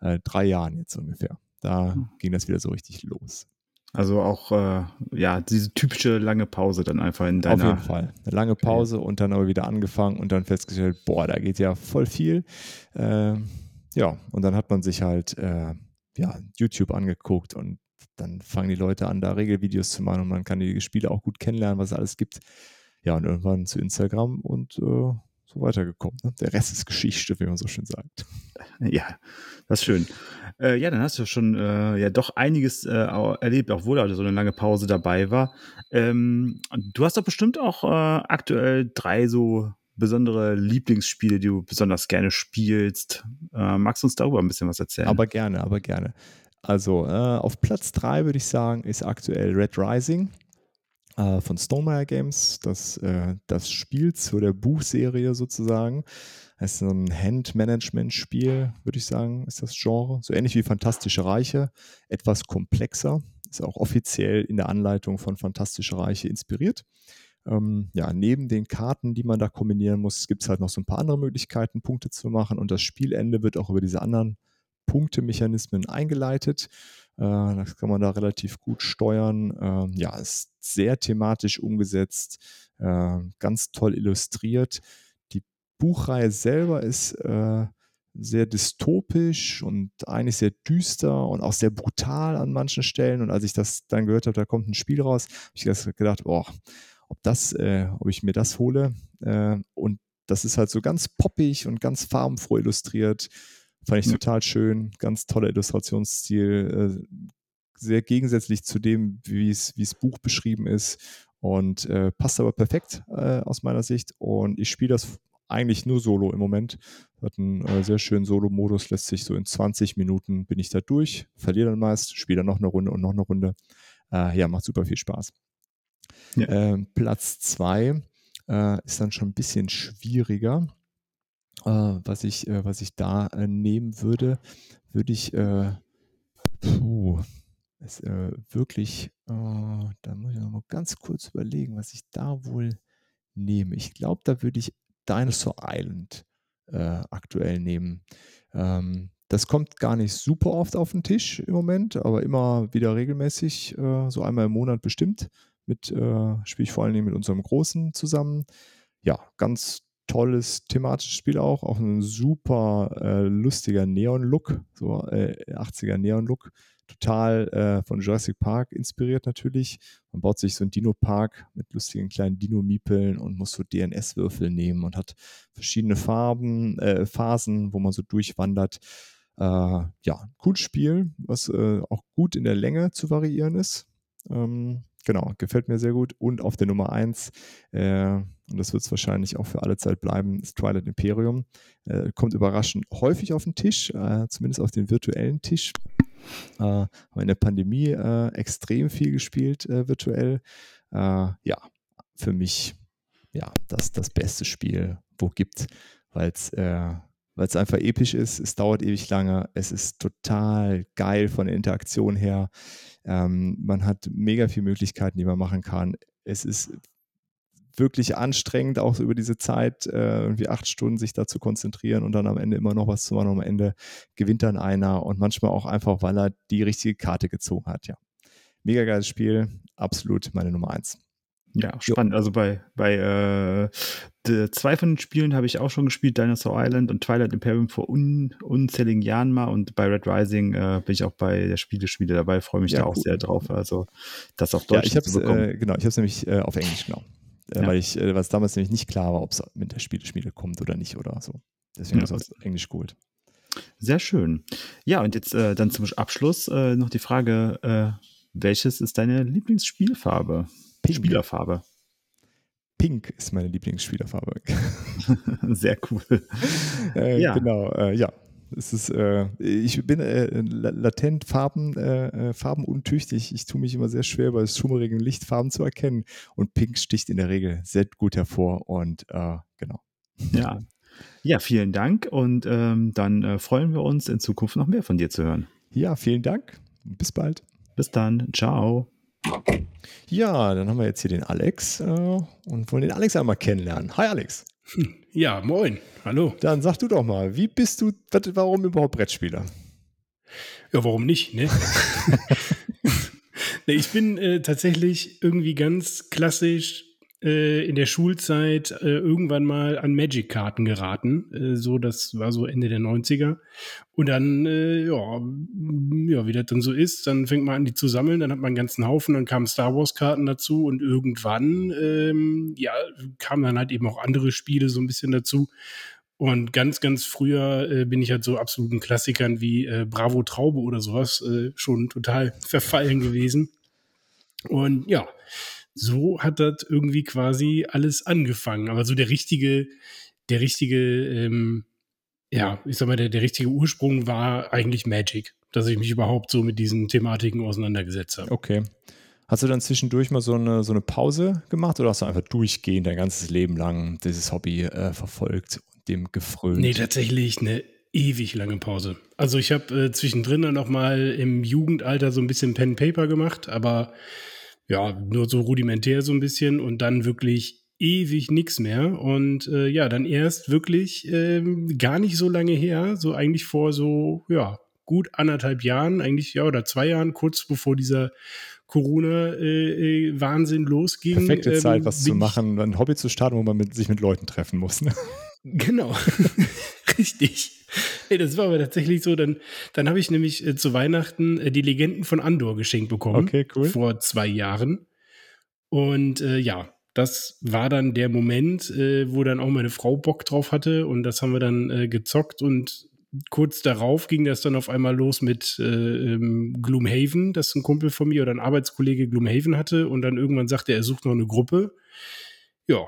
äh, drei Jahren jetzt ungefähr. Da Hm. ging das wieder so richtig los. Also auch, äh, ja, diese typische lange Pause dann einfach in deiner. Auf jeden Fall. Eine lange Pause und dann aber wieder angefangen und dann festgestellt, boah, da geht ja voll viel. Äh, ja, und dann hat man sich halt äh, ja, YouTube angeguckt und dann fangen die Leute an, da Regelvideos zu machen und man kann die Spiele auch gut kennenlernen, was es alles gibt. Ja, und irgendwann zu Instagram und äh, so weitergekommen. Ne? Der Rest ist Geschichte, wie man so schön sagt. Ja, das ist schön. Äh, ja, dann hast du schon äh, ja doch einiges äh, erlebt, obwohl also so eine lange Pause dabei war. Ähm, du hast doch bestimmt auch äh, aktuell drei so besondere Lieblingsspiele, die du besonders gerne spielst. Äh, magst du uns darüber ein bisschen was erzählen? Aber gerne, aber gerne. Also äh, auf Platz drei würde ich sagen, ist aktuell Red Rising äh, von Stonemeyer Games, das, äh, das Spiel zu der Buchserie sozusagen. Es ist ein Hand-Management-Spiel, würde ich sagen, ist das Genre. So ähnlich wie Fantastische Reiche, etwas komplexer. Ist auch offiziell in der Anleitung von Fantastische Reiche inspiriert. Ähm, ja, neben den Karten, die man da kombinieren muss, gibt es halt noch so ein paar andere Möglichkeiten, Punkte zu machen. Und das Spielende wird auch über diese anderen Punktemechanismen eingeleitet. Äh, das kann man da relativ gut steuern. Ähm, ja, ist sehr thematisch umgesetzt, äh, ganz toll illustriert. Die Buchreihe selber ist äh, sehr dystopisch und eigentlich sehr düster und auch sehr brutal an manchen Stellen. Und als ich das dann gehört habe, da kommt ein Spiel raus, habe ich gedacht, oh, ob das, ob ich mir das hole. Und das ist halt so ganz poppig und ganz farbenfroh illustriert. Fand ich total schön, ganz toller Illustrationsstil, äh, sehr gegensätzlich zu dem, wie es Buch beschrieben ist und äh, passt aber perfekt äh, aus meiner Sicht. Und ich spiele das eigentlich nur solo im Moment. Hat einen äh, sehr schönen Solo-Modus, lässt sich so in 20 Minuten bin ich da durch, verliere dann meist, spiele dann noch eine Runde und noch eine Runde. Äh, ja, macht super viel Spaß. Ja. Ähm, Platz 2 äh, ist dann schon ein bisschen schwieriger. Äh, was, ich, äh, was ich da äh, nehmen würde, würde ich äh, puh, es, äh, wirklich, da muss ich noch mal ganz kurz überlegen, was ich da wohl nehme. Ich glaube, da würde ich Dinosaur Island aktuell nehmen. Ähm, das kommt gar nicht super oft auf den Tisch im Moment, aber immer wieder regelmäßig, so einmal im Monat bestimmt. Mit äh, spiele ich vor allen Dingen mit unserem Großen zusammen. Ja, ganz tolles thematisches Spiel auch, auch ein super äh, lustiger Neon-Look, so äh, 80er Neon-Look, total äh, von Jurassic Park inspiriert natürlich. Man baut sich so einen Dino-Park mit lustigen kleinen Dino-Miepeln und muss so DNS-Würfel nehmen und hat verschiedene Farben, äh, Phasen, wo man so durchwandert. Äh, ja, cooles Spiel, was äh, auch gut in der Länge zu variieren ist. Ähm, Genau, gefällt mir sehr gut. Und auf der Nummer 1, äh, und das wird es wahrscheinlich auch für alle Zeit bleiben, ist Twilight Imperium. Äh, kommt überraschend häufig auf den Tisch, äh, zumindest auf den virtuellen Tisch. Äh, haben in der Pandemie äh, extrem viel gespielt äh, virtuell. ja, für mich ja das, das beste Spiel, wo gibt, weil es weil es einfach episch ist. Es dauert ewig lange. Es ist total geil von der Interaktion her. Ähm, man hat mega viele Möglichkeiten, die man machen kann. Es ist wirklich anstrengend, auch über diese Zeit, äh, irgendwie acht Stunden sich da zu konzentrieren und dann am Ende immer noch was zu machen. Und am Ende gewinnt dann einer und manchmal auch einfach, weil er die richtige Karte gezogen hat. Ja, mega geiles Spiel. Absolut meine Nummer eins. Ja, spannend. Jo. Also bei, bei äh, zwei von den Spielen habe ich auch schon gespielt, Dinosaur Island und Twilight Imperium vor un, unzähligen Jahren mal und bei Red Rising äh, bin ich auch bei der Spieleschmiede dabei, freue mich ja, da cool. auch sehr drauf. Also das auf Deutsch ja, ich zu bekommen. Äh, genau, ich habe es nämlich äh, auf Englisch genommen. Äh, ja. Weil ich, äh, was damals nämlich nicht klar war, ob es mit der Spieleschmiede kommt oder nicht oder so. Deswegen ja. ist es Englisch geholt. Sehr schön. Ja, und jetzt äh, dann zum Abschluss äh, noch die Frage, äh, welches ist deine Lieblingsspielfarbe? Pink. Spielerfarbe. Pink ist meine Lieblingsspielerfarbe. (laughs) (laughs) Sehr cool. Ja. Genau, ja. Es ist, äh, ich bin äh, latent Farben, äh, äh, farbenuntüchtig. Ich tue mich immer sehr schwer, bei schummerigen Licht Farben zu erkennen. Und Pink sticht in der Regel sehr gut hervor. Und genau. Ja. Ja, vielen Dank. Und ähm, dann freuen wir uns in Zukunft noch mehr von dir zu hören. Ja, vielen Dank. Bis bald. Bis dann. Ciao. Ja, dann haben wir jetzt hier den Alex äh, und wollen den Alex einmal kennenlernen. Hi Alex. (laughs) Ja, moin. Hallo. Dann sag du doch mal, wie bist du, warum überhaupt Brettspieler? Ja, warum nicht, ne? (laughs) Nee, ich bin äh, tatsächlich irgendwie ganz klassisch in der Schulzeit äh, irgendwann mal an Magic-Karten geraten. Äh, so, das war so Ende der 90er. Und dann, äh, ja, ja, wie das dann so ist, dann fängt man an, die zu sammeln, dann hat man einen ganzen Haufen, dann kamen Star Wars-Karten dazu und irgendwann, ähm, ja, kamen dann halt eben auch andere Spiele so ein bisschen dazu. Und ganz, ganz früher äh, bin ich halt so absoluten Klassikern wie äh, Bravo Traube oder sowas äh, schon total (laughs) verfallen gewesen. Und ja, so hat das irgendwie quasi alles angefangen. Aber so der richtige, der richtige, ähm, ja, ich sag mal, der, der richtige Ursprung war eigentlich Magic, dass ich mich überhaupt so mit diesen Thematiken auseinandergesetzt habe. Okay. Hast du dann zwischendurch mal so eine, so eine Pause gemacht oder hast du einfach durchgehend dein ganzes Leben lang dieses Hobby äh, verfolgt und dem gefrönt? Nee, tatsächlich eine ewig lange Pause. Also ich habe äh, zwischendrin dann noch mal im Jugendalter so ein bisschen Pen Paper gemacht, aber ja, nur so rudimentär so ein bisschen und dann wirklich ewig nichts mehr. Und äh, ja, dann erst wirklich ähm, gar nicht so lange her, so eigentlich vor so, ja, gut anderthalb Jahren, eigentlich, ja, oder zwei Jahren, kurz bevor dieser Corona-Wahnsinn äh, losging. Perfekte ähm, Zeit, was zu machen, ein Hobby zu starten, wo man mit, sich mit Leuten treffen muss. Ne? Genau, (laughs) richtig. Ey, das war aber tatsächlich so. Dann, dann habe ich nämlich äh, zu Weihnachten äh, die Legenden von Andor geschenkt bekommen. Okay, cool. Vor zwei Jahren. Und äh, ja, das war dann der Moment, äh, wo dann auch meine Frau Bock drauf hatte. Und das haben wir dann äh, gezockt. Und kurz darauf ging das dann auf einmal los mit äh, ähm, Gloomhaven, das ein Kumpel von mir oder ein Arbeitskollege Gloomhaven hatte. Und dann irgendwann sagte er, er sucht noch eine Gruppe. Ja,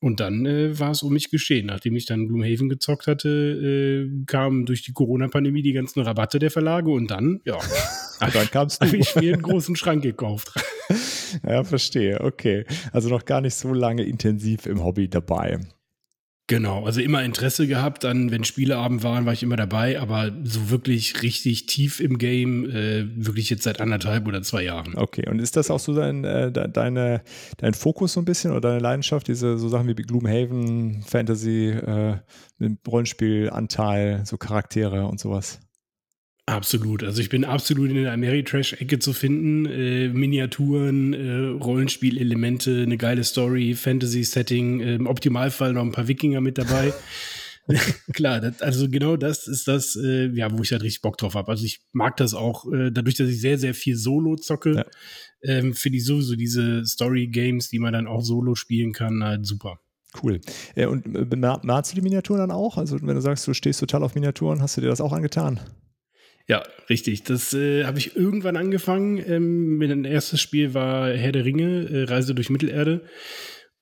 und dann äh, war es um mich geschehen. Nachdem ich dann Gloomhaven gezockt hatte, äh, kamen durch die Corona-Pandemie die ganzen Rabatte der Verlage und dann, ja, (laughs) und dann kamst (laughs) du. habe ich mir einen großen Schrank gekauft. (laughs) ja, verstehe. Okay. Also noch gar nicht so lange intensiv im Hobby dabei. Genau, also immer Interesse gehabt an, wenn Spieleabend waren, war ich immer dabei, aber so wirklich richtig tief im Game, äh, wirklich jetzt seit anderthalb oder zwei Jahren. Okay, und ist das auch so dein, äh, deine, dein Fokus so ein bisschen oder deine Leidenschaft, diese so Sachen wie Gloomhaven, Fantasy, äh, mit Rollenspielanteil, so Charaktere und sowas? Absolut. Also ich bin absolut in der Ameritrash-Ecke zu finden. Äh, Miniaturen, äh, Rollenspielelemente, eine geile Story, Fantasy-Setting, äh, im Optimalfall noch ein paar Wikinger mit dabei. (laughs) Klar, das, also genau das ist das, äh, ja, wo ich halt richtig Bock drauf habe. Also ich mag das auch, äh, dadurch, dass ich sehr, sehr viel Solo zocke, ja. ähm, finde ich sowieso diese Story-Games, die man dann auch solo spielen kann, halt super. Cool. Äh, und äh, magst du die Miniaturen dann auch? Also wenn du sagst, du stehst total auf Miniaturen, hast du dir das auch angetan? Ja, richtig. Das äh, habe ich irgendwann angefangen. Ähm, mein erstes Spiel war Herr der Ringe, äh, Reise durch Mittelerde.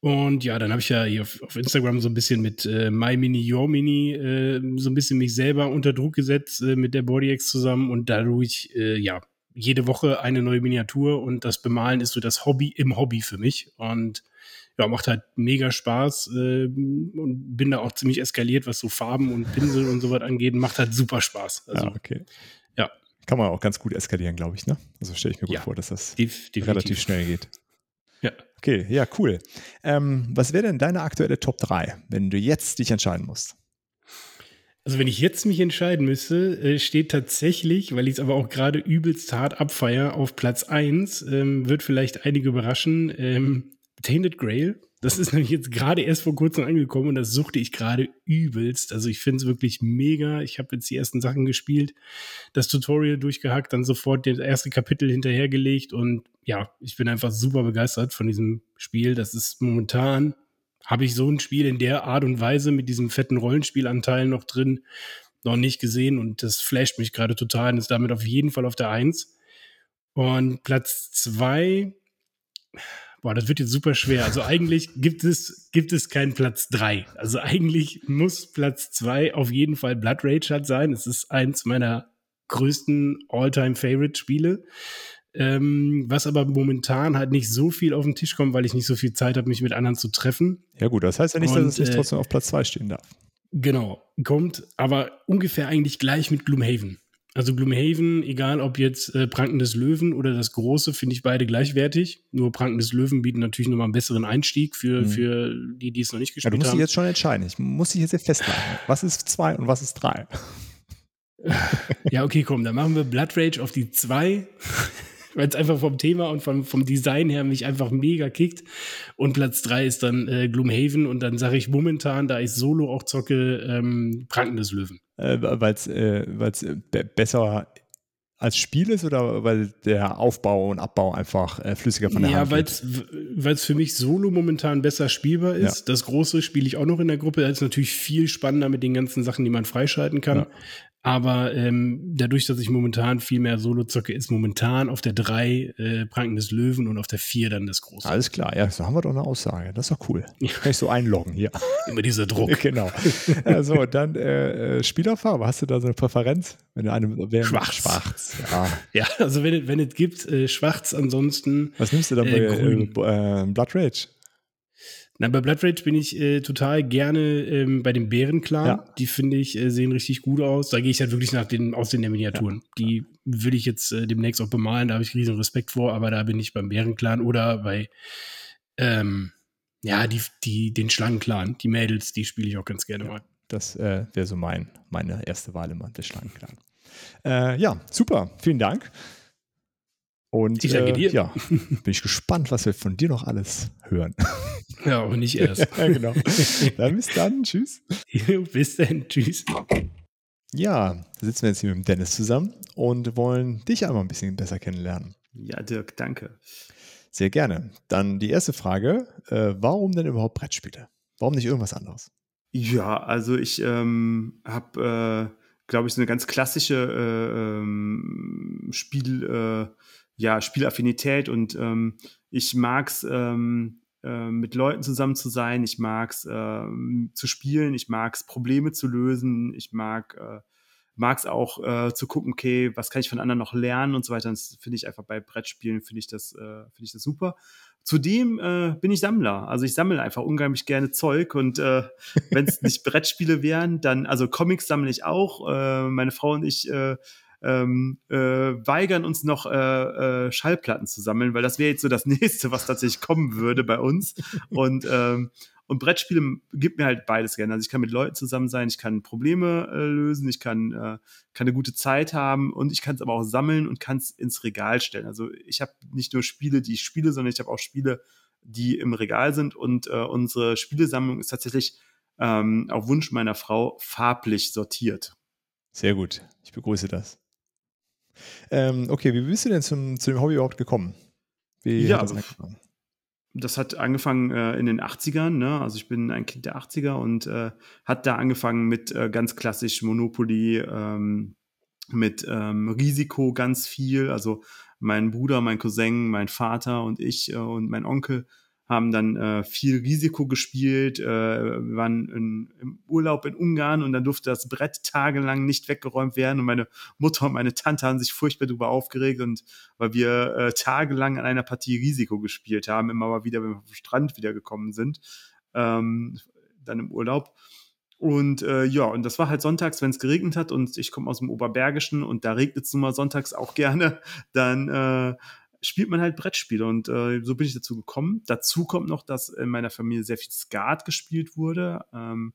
Und ja, dann habe ich ja hier auf, auf, Instagram so ein bisschen mit äh, My Mini, Your Mini äh, so ein bisschen mich selber unter Druck gesetzt äh, mit der BodyX zusammen und dadurch, äh, ja, jede Woche eine neue Miniatur und das Bemalen ist so das Hobby im Hobby für mich. Und ja, macht halt mega Spaß äh, und bin da auch ziemlich eskaliert, was so Farben und Pinsel und so was angeht. Macht halt super Spaß. Also, ja, okay. Ja. Kann man auch ganz gut eskalieren, glaube ich, ne? Also stelle ich mir gut ja, vor, dass das definitiv. relativ schnell geht. Ja. Okay, ja, cool. Ähm, was wäre denn deine aktuelle Top 3, wenn du jetzt dich entscheiden musst? Also wenn ich jetzt mich entscheiden müsste, äh, steht tatsächlich, weil ich es aber auch gerade übelst hart abfeier, auf Platz 1, ähm, wird vielleicht einige überraschen, ähm, Tainted Grail. Das ist (laughs) nämlich jetzt gerade erst vor kurzem angekommen und das suchte ich gerade übelst. Also ich finde es wirklich mega. Ich habe jetzt die ersten Sachen gespielt, das Tutorial durchgehackt, dann sofort das erste Kapitel hinterhergelegt und ja, ich bin einfach super begeistert von diesem Spiel. Das ist momentan, habe ich so ein Spiel in der Art und Weise mit diesem fetten Rollenspielanteil noch drin noch nicht gesehen und das flasht mich gerade total und ist damit auf jeden Fall auf der Eins. Und Platz zwei Boah, das wird jetzt super schwer. Also eigentlich gibt es, gibt es keinen Platz drei. Also eigentlich muss Platz zwei auf jeden Fall Blood Rage halt sein. Es ist eins meiner größten All-Time-Favorite-Spiele. Ähm, was aber momentan halt nicht so viel auf den Tisch kommt, weil ich nicht so viel Zeit habe, mich mit anderen zu treffen. Ja gut, das heißt ja nicht, Und, dass es nicht äh, trotzdem auf Platz zwei stehen darf. Genau, kommt aber ungefähr eigentlich gleich mit Gloomhaven. Also Gloomhaven, egal ob jetzt äh, Pranken des Löwen oder das Große, finde ich beide gleichwertig. Nur Pranken des Löwen bieten natürlich nochmal einen besseren Einstieg für, mhm. für die, die es noch nicht gespielt haben. Ja, du musst dich jetzt schon entscheiden. Ich muss dich jetzt festhalten. Was ist zwei und was ist drei? (laughs) ja, okay, komm, dann machen wir Blood Rage auf die zwei. Weil es einfach vom Thema und vom, vom Design her mich einfach mega kickt. Und Platz drei ist dann äh, Gloomhaven und dann sage ich momentan, da ich Solo auch zocke, ähm, Pranken des Löwen. Äh, weil es äh, weil's, äh, besser als Spiel ist oder weil der Aufbau und Abbau einfach äh, flüssiger von der ja, Hand geht? Ja, weil es für mich solo momentan besser spielbar ist. Ja. Das Große spiele ich auch noch in der Gruppe. Das ist natürlich viel spannender mit den ganzen Sachen, die man freischalten kann. Ja. Aber ähm, dadurch, dass ich momentan viel mehr Solo zocke, ist momentan auf der 3 äh, Pranken des Löwen und auf der 4 dann das Große. Alles klar, ja, so haben wir doch eine Aussage. Das ist doch cool. Kann ich so einloggen hier. Immer dieser Druck. (laughs) genau. Also, dann äh, äh, Spielerfarbe. Hast du da so eine Präferenz? Wenn du eine, wenn, schwarz. Schwarz, ja. ja, also wenn, wenn es gibt, äh, schwarz ansonsten. Was nimmst du dann bei äh, äh, Blood Rage? Na, bei Blood Rage bin ich äh, total gerne ähm, bei dem Bärenclan. Ja. Die finde ich äh, sehen richtig gut aus. Da gehe ich halt wirklich nach den Aussehen der Miniaturen. Ja. Die will ich jetzt äh, demnächst auch bemalen. Da habe ich riesen Respekt vor. Aber da bin ich beim Bärenclan oder bei ähm, ja die, die den Schlangenclan. Die Mädels, die spiele ich auch ganz gerne ja. mal. Das äh, wäre so mein meine erste Wahl immer der Schlangenclan. Äh, ja, super. Vielen Dank. Und ich danke dir. Äh, ja, bin ich gespannt, was wir von dir noch alles hören. Ja, aber nicht (laughs) erst. ja, genau. Dann bis dann. Tschüss. (laughs) bis dann. Tschüss. Ja, da sitzen wir jetzt hier mit dem Dennis zusammen und wollen dich einmal ein bisschen besser kennenlernen. Ja, Dirk, danke. Sehr gerne. Dann die erste Frage: äh, Warum denn überhaupt Brettspiele? Warum nicht irgendwas anderes? Ja, also ich ähm, habe, äh, glaube ich, so eine ganz klassische äh, ähm, Spiel, äh, ja, Spielaffinität und ähm, ich mag es, ähm, äh, mit Leuten zusammen zu sein, ich mag es äh, zu spielen, ich mag es Probleme zu lösen, ich mag äh, mag es auch äh, zu gucken, okay, was kann ich von anderen noch lernen und so weiter. Das finde ich einfach bei Brettspielen finde ich das äh, finde ich das super. Zudem äh, bin ich Sammler, also ich sammle einfach unheimlich gerne Zeug und äh, wenn es (laughs) nicht Brettspiele wären, dann also Comics sammle ich auch. Äh, meine Frau und ich äh, ähm, äh, weigern uns noch äh, äh, Schallplatten zu sammeln, weil das wäre jetzt so das (laughs) nächste, was tatsächlich kommen würde bei uns. Und ähm, und Brettspiele gibt mir halt beides gerne. Also ich kann mit Leuten zusammen sein, ich kann Probleme äh, lösen, ich kann, äh, kann eine gute Zeit haben und ich kann es aber auch sammeln und kann es ins Regal stellen. Also ich habe nicht nur Spiele, die ich spiele, sondern ich habe auch Spiele, die im Regal sind. Und äh, unsere Spielesammlung ist tatsächlich ähm, auf Wunsch meiner Frau farblich sortiert. Sehr gut. Ich begrüße das. Ähm, okay, wie bist du denn zum, zu dem Hobby überhaupt gekommen? Wie ja, das, das hat angefangen äh, in den 80ern, ne? also ich bin ein Kind der 80er und äh, hat da angefangen mit äh, ganz klassisch Monopoly, ähm, mit ähm, Risiko ganz viel, also mein Bruder, mein Cousin, mein Vater und ich äh, und mein Onkel haben dann äh, viel Risiko gespielt. Äh, wir waren in, im Urlaub in Ungarn und dann durfte das Brett tagelang nicht weggeräumt werden. Und meine Mutter und meine Tante haben sich furchtbar darüber aufgeregt und weil wir äh, tagelang an einer Partie Risiko gespielt haben, immer mal wieder, wenn wir vom Strand wiedergekommen sind, ähm, dann im Urlaub. Und äh, ja, und das war halt sonntags, wenn es geregnet hat und ich komme aus dem Oberbergischen und da regnet es nun mal sonntags auch (laughs) gerne, dann äh, spielt man halt Brettspiele und äh, so bin ich dazu gekommen. Dazu kommt noch, dass in meiner Familie sehr viel Skat gespielt wurde ähm,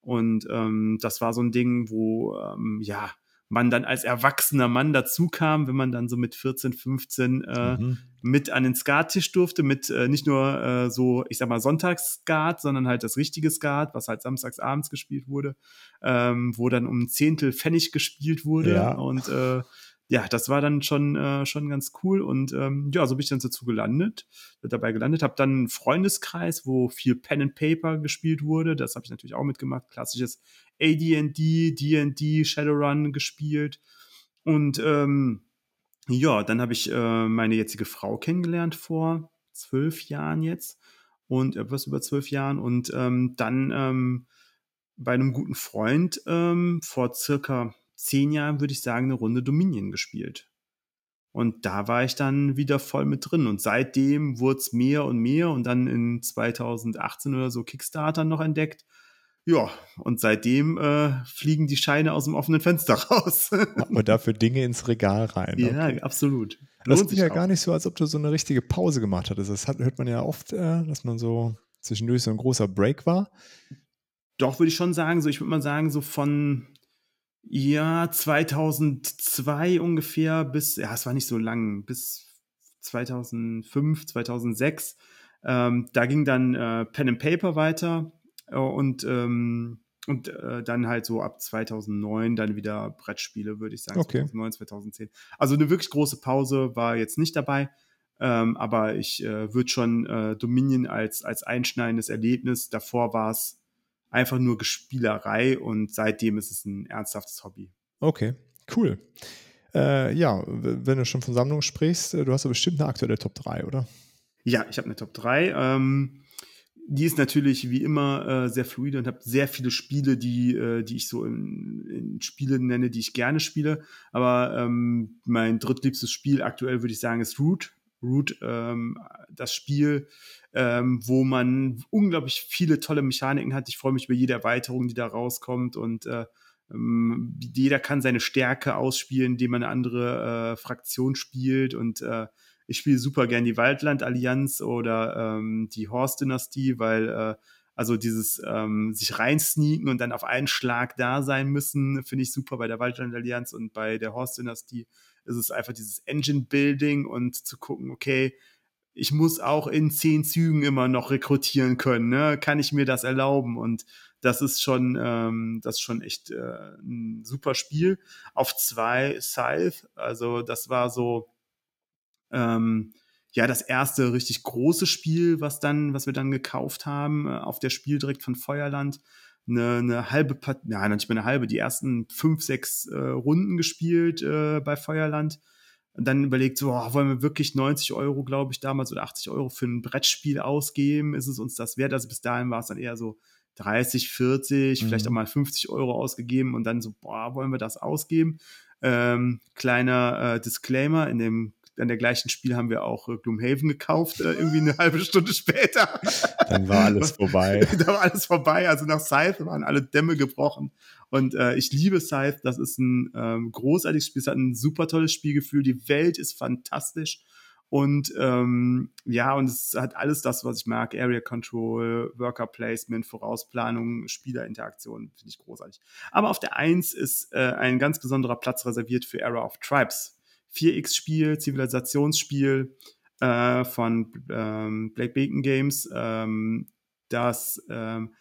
und ähm, das war so ein Ding, wo ähm, ja man dann als erwachsener Mann dazu kam, wenn man dann so mit 14, 15 äh, mhm. mit an den Skattisch durfte, mit äh, nicht nur äh, so, ich sag mal, Sonntagsskat, sondern halt das richtige Skat, was halt samstags abends gespielt wurde, ähm, wo dann um ein Zehntel Pfennig gespielt wurde ja. und äh, ja, das war dann schon, äh, schon ganz cool. Und ähm, ja, so bin ich dann dazu gelandet, dabei gelandet. Habe dann einen Freundeskreis, wo viel Pen and Paper gespielt wurde. Das habe ich natürlich auch mitgemacht. Klassisches AD&D, D&D, Shadowrun gespielt. Und ähm, ja, dann habe ich äh, meine jetzige Frau kennengelernt vor zwölf Jahren jetzt und etwas über zwölf Jahren. Und ähm, dann ähm, bei einem guten Freund ähm, vor circa zehn Jahren, würde ich sagen, eine Runde Dominion gespielt. Und da war ich dann wieder voll mit drin. Und seitdem wurde es mehr und mehr und dann in 2018 oder so Kickstarter noch entdeckt. Ja, und seitdem äh, fliegen die Scheine aus dem offenen Fenster (laughs) raus. Und dafür Dinge ins Regal rein. Ja, okay. absolut. Lohnt das ist ja auch. gar nicht so, als ob du so eine richtige Pause gemacht hattest. Das hat, hört man ja oft, äh, dass man so zwischendurch so ein großer Break war. Doch, würde ich schon sagen, so ich würde mal sagen, so von ja, 2002 ungefähr bis, ja, es war nicht so lang, bis 2005, 2006. Ähm, da ging dann äh, Pen and Paper weiter äh, und ähm, und äh, dann halt so ab 2009 dann wieder Brettspiele, würde ich sagen. Okay. 2009, 2010. Also eine wirklich große Pause war jetzt nicht dabei. Ähm, aber ich äh, würde schon äh, Dominion als, als einschneidendes Erlebnis. Davor war es einfach nur Gespielerei und seitdem ist es ein ernsthaftes Hobby. Okay, cool. Äh, ja, wenn du schon von Sammlungen sprichst, äh, du hast ja bestimmt eine aktuelle Top 3, oder? Ja, ich habe eine Top 3. Ähm, die ist natürlich wie immer äh, sehr fluide und habe sehr viele Spiele, die, äh, die ich so in, in Spiele nenne, die ich gerne spiele. Aber ähm, mein drittliebstes Spiel aktuell würde ich sagen ist Root. Root, ähm, das Spiel, ähm, wo man unglaublich viele tolle Mechaniken hat. Ich freue mich über jede Erweiterung, die da rauskommt und äh, ähm, jeder kann seine Stärke ausspielen, indem man eine andere äh, Fraktion spielt und äh, ich spiele super gern die Waldland-Allianz oder ähm, die Horst-Dynastie, weil äh, also dieses ähm, sich reinsneaken und dann auf einen Schlag da sein müssen, finde ich super bei der Waldland-Allianz und bei der Horst-Dynastie ist es einfach dieses Engine-Building und zu gucken, okay, ich muss auch in zehn Zügen immer noch rekrutieren können, ne? Kann ich mir das erlauben? Und das ist schon, ähm, das ist schon echt äh, ein super Spiel. Auf zwei Scythe, also das war so, ähm, ja, das erste richtig große Spiel, was dann, was wir dann gekauft haben, äh, auf der Spiel direkt von Feuerland. Eine, eine halbe, Part ja, nicht mehr eine halbe, die ersten fünf, sechs äh, Runden gespielt äh, bei Feuerland. Und dann überlegt, so, oh, wollen wir wirklich 90 Euro, glaube ich, damals oder 80 Euro für ein Brettspiel ausgeben? Ist es uns das wert? Also bis dahin war es dann eher so 30, 40, mhm. vielleicht auch mal 50 Euro ausgegeben und dann so, boah, wollen wir das ausgeben? Ähm, kleiner äh, Disclaimer, in dem an der gleichen Spiel haben wir auch äh, Gloomhaven gekauft, äh, irgendwie eine halbe Stunde später. (laughs) Dann war alles vorbei. (laughs) da war alles vorbei. Also nach Scythe waren alle Dämme gebrochen. Und äh, ich liebe Scythe. Das ist ein ähm, großartiges Spiel. Es hat ein super tolles Spielgefühl. Die Welt ist fantastisch. Und ähm, ja, und es hat alles das, was ich mag. Area Control, Worker Placement, Vorausplanung, Spielerinteraktion, finde ich großartig. Aber auf der Eins ist äh, ein ganz besonderer Platz reserviert für Era of Tribes 4X-Spiel, Zivilisationsspiel äh, von ähm, Black Bacon Games, ähm, das ähm,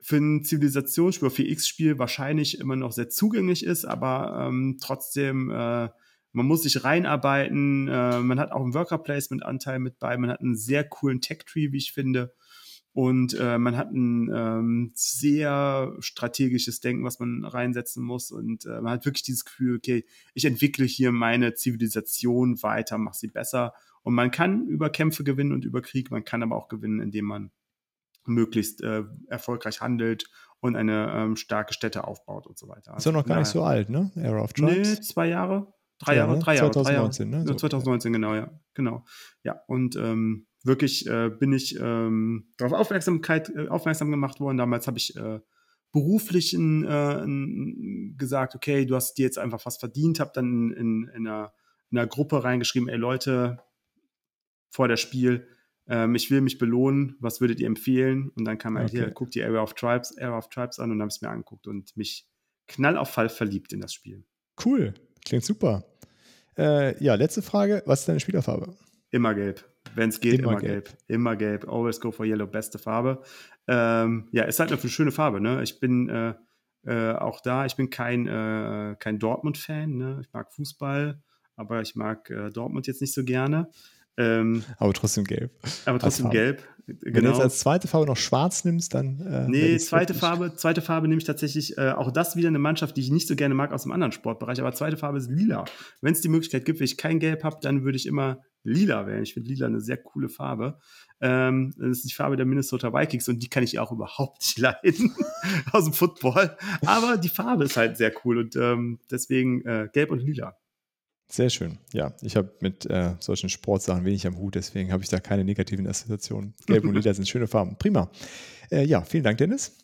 für ein Zivilisationsspiel, 4X-Spiel wahrscheinlich immer noch sehr zugänglich ist, aber ähm, trotzdem, äh, man muss sich reinarbeiten, äh, man hat auch einen Worker-Placement-Anteil mit bei, man hat einen sehr coolen Tech-Tree, wie ich finde. Und äh, man hat ein ähm, sehr strategisches Denken, was man reinsetzen muss. Und äh, man hat wirklich dieses Gefühl, okay, ich entwickle hier meine Zivilisation weiter, mache sie besser. Und man kann über Kämpfe gewinnen und über Krieg, man kann aber auch gewinnen, indem man möglichst äh, erfolgreich handelt und eine ähm, starke Städte aufbaut und so weiter. ist doch noch gar nicht so alt, ne? Era of Tribes? Nee, zwei Jahre. Drei ja, Jahre, drei Jahre. 2019, drei Jahre. ne? 2019, genau, ja. Genau. Ja, und ähm, wirklich äh, bin ich ähm, darauf Aufmerksamkeit äh, aufmerksam gemacht worden. Damals habe ich äh, beruflich in, äh, gesagt, okay, du hast dir jetzt einfach was verdient, habe dann in, in, in, einer, in einer Gruppe reingeschrieben, ey Leute, vor der Spiel, ähm, ich will mich belohnen, was würdet ihr empfehlen? Und dann kam halt okay. hier, guck die Area of Tribes, Area of Tribes an und habe es mir angeguckt und mich knall auf Fall verliebt in das Spiel. Cool, klingt super. Äh, ja, letzte Frage, was ist deine Spielerfarbe? Immer gelb. Wenn es geht, immer, immer gelb. gelb. Immer gelb. Always go for yellow, beste Farbe. Ähm, ja, ist halt eine schöne Farbe, ne? Ich bin äh, äh, auch da, ich bin kein, äh, kein Dortmund-Fan, ne? Ich mag Fußball, aber ich mag äh, Dortmund jetzt nicht so gerne. Ähm, aber trotzdem gelb. Aber trotzdem gelb. Genau. Wenn du jetzt genau. als zweite Farbe noch schwarz nimmst, dann. Äh, nee, zweite Farbe, zweite Farbe nehme ich tatsächlich, äh, auch das wieder eine Mannschaft, die ich nicht so gerne mag aus einem anderen Sportbereich, aber zweite Farbe ist lila. Wenn es die Möglichkeit gibt, wenn ich kein Gelb habe, dann würde ich immer lila wählen. Ich finde lila eine sehr coole Farbe. Ähm, das ist die Farbe der Minnesota Vikings und die kann ich auch überhaupt nicht (laughs) leiden aus dem Football. Aber die Farbe ist halt sehr cool und ähm, deswegen äh, gelb und lila. Sehr schön. Ja, ich habe mit äh, solchen Sportsachen wenig am Hut, deswegen habe ich da keine negativen Assoziationen. Gelb und Lila sind schöne Farben. Prima. Äh, ja, vielen Dank, Dennis.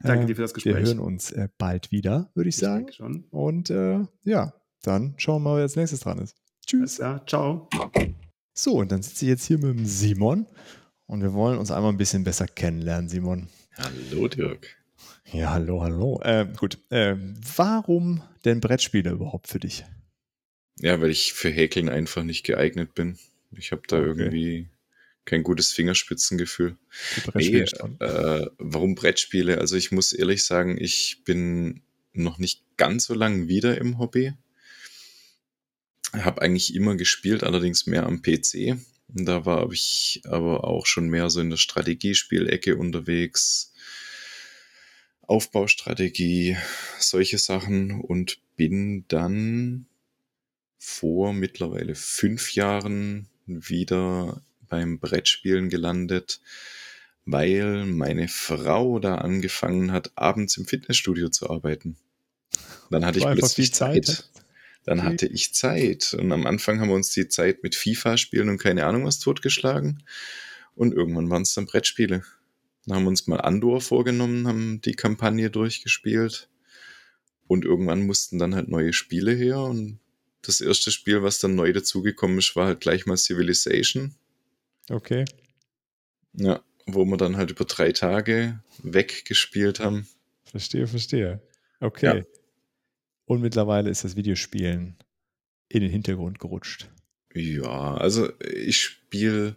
Danke dir für das Gespräch. Wir hören uns äh, bald wieder, würde ich, ich sagen. Schon. Und äh, ja, dann schauen wir mal, wer als nächstes dran ist. Tschüss. Ja, ciao. So, und dann sitze ich jetzt hier mit dem Simon und wir wollen uns einmal ein bisschen besser kennenlernen, Simon. Hallo, Dirk. Ja, hallo, hallo. Äh, gut, äh, warum denn Brettspiele überhaupt für dich? Ja, weil ich für Häkeln einfach nicht geeignet bin. Ich habe da Okay. irgendwie kein gutes Fingerspitzengefühl. Nee, äh, warum Brettspiele? Also ich muss ehrlich sagen, ich bin noch nicht ganz so lang wieder im Hobby. Habe eigentlich immer gespielt, allerdings mehr am PC. Da war ich aber auch schon mehr so in der Strategiespielecke unterwegs. Aufbaustrategie, solche Sachen und bin dann vor mittlerweile fünf Jahren wieder beim Brettspielen gelandet, weil meine Frau da angefangen hat, abends im Fitnessstudio zu arbeiten. Dann hatte ich plötzlich Zeit, Zeit. Dann Okay. hatte ich Zeit. Und am Anfang haben wir uns die Zeit mit FIFA-Spielen und keine Ahnung was totgeschlagen. Und irgendwann waren es dann Brettspiele. Dann haben wir uns mal Andor vorgenommen, haben die Kampagne durchgespielt. Und irgendwann mussten dann halt neue Spiele her. Und das erste Spiel, was dann neu dazugekommen ist, war halt gleich mal Civilization. Okay. Ja, wo wir dann halt über drei Tage weggespielt haben. Verstehe, verstehe. Okay. Ja. Und mittlerweile ist das Videospielen in den Hintergrund gerutscht. Ja, also ich spiele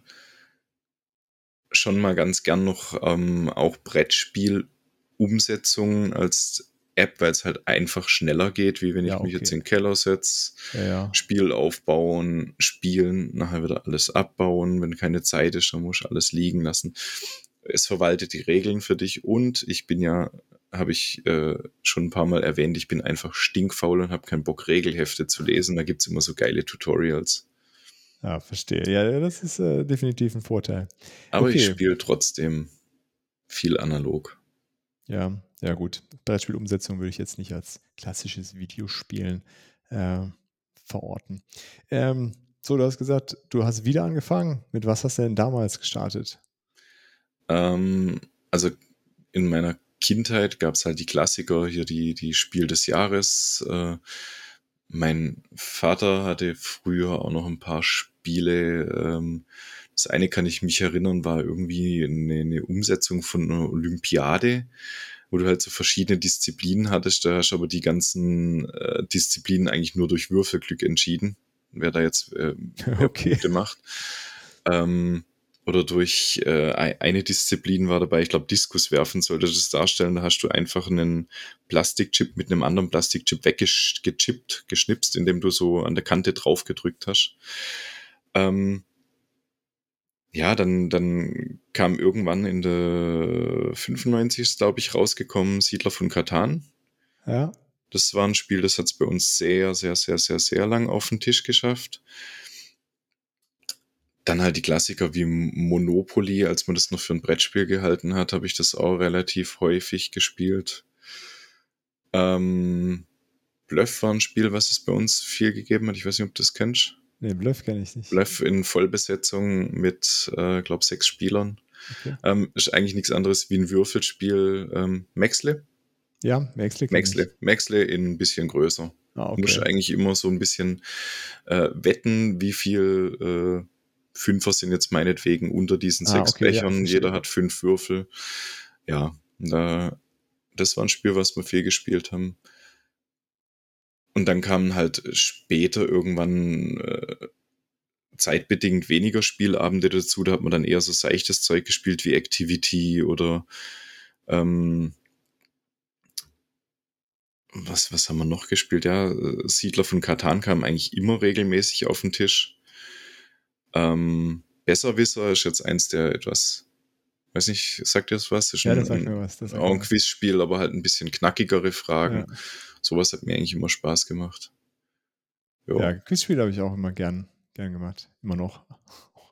schon mal ganz gern noch ähm, auch Brettspiel-Umsetzungen als App, weil es halt einfach schneller geht, wie wenn ich Ja, mich okay. jetzt in den Keller setze, Ja, ja. Spiel aufbauen, spielen, nachher wieder alles abbauen. Wenn keine Zeit ist, dann muss ich alles liegen lassen. Es verwaltet die Regeln für dich und ich bin ja, habe ich äh, schon ein paar Mal erwähnt, ich bin einfach stinkfaul und habe keinen Bock, Regelhefte zu lesen. Da gibt's immer so geile Tutorials. Ja, verstehe. Ja, das ist äh, definitiv ein Vorteil. Aber ich Okay. spiele trotzdem viel analog. Ja, ja gut. Brettspielumsetzung würde ich jetzt nicht als klassisches Videospielen äh, verorten. Ähm, so, du hast gesagt, du hast wieder angefangen. Mit was hast du denn damals gestartet? Ähm, also in meiner Kindheit gab's halt die Klassiker, hier die, die Spiel des Jahres. Äh, mein Vater hatte früher auch noch ein paar Spiele. Ähm, das eine kann ich mich erinnern, war irgendwie eine, eine Umsetzung von einer Olympiade, wo du halt so verschiedene Disziplinen hattest. Da hast du aber die ganzen äh, Disziplinen eigentlich nur durch Würfelglück entschieden, wer da jetzt äh, (laughs) Okay. Punkte macht. Ähm, oder durch äh, ei- eine Disziplin war dabei, ich glaube, Diskus werfen sollte das darstellen. Da hast du einfach einen Plastikchip mit einem anderen Plastikchip weggechippt, geschnipst, indem du so an der Kante drauf gedrückt hast. Ähm, ja, dann, dann kam irgendwann in der 95 ist, glaube ich, rausgekommen, Siedler von Katan. Ja, Das war ein Spiel, das hat es bei uns sehr, sehr, sehr, sehr, sehr lang auf den Tisch geschafft. Dann halt die Klassiker wie Monopoly, als man das noch für ein Brettspiel gehalten hat, habe ich das auch relativ häufig gespielt. Ähm, Bluff war ein Spiel, was es bei uns viel gegeben hat. Ich weiß nicht, ob du das kennst. Nee, Bluff kenne ich nicht. Bluff in Vollbesetzung mit, äh, glaube sechs Spielern. Okay. Ähm, ist eigentlich nichts anderes wie ein Würfelspiel. Ähm, Maxle? Ja, Maxle. Maxle. Maxle in ein bisschen größer. Ah, Du musst okay. eigentlich immer so ein bisschen äh, wetten, wie viel äh, Fünfer sind jetzt meinetwegen unter diesen Ah, sechs okay, ja, Bechern. verstehe. Jeder hat fünf Würfel. Ja, da, das war ein Spiel, was wir viel gespielt haben. Und dann kamen halt später irgendwann äh, zeitbedingt weniger Spielabende dazu. Da hat man dann eher so seichtes Zeug gespielt wie Activity oder ähm, was, was haben wir noch gespielt? Ja, Siedler von Katan kam eigentlich immer regelmäßig auf den Tisch. Ähm, Besserwisser ist jetzt eins der etwas, weiß nicht, sagt ihr das was? Ist Ja, das sagt mir was. Das auch ein. Quizspiel, aber halt ein bisschen knackigere Fragen. Ja. Sowas hat mir eigentlich immer Spaß gemacht. Jo. Ja, Quizspiele habe ich auch immer gern, gern gemacht. Immer noch.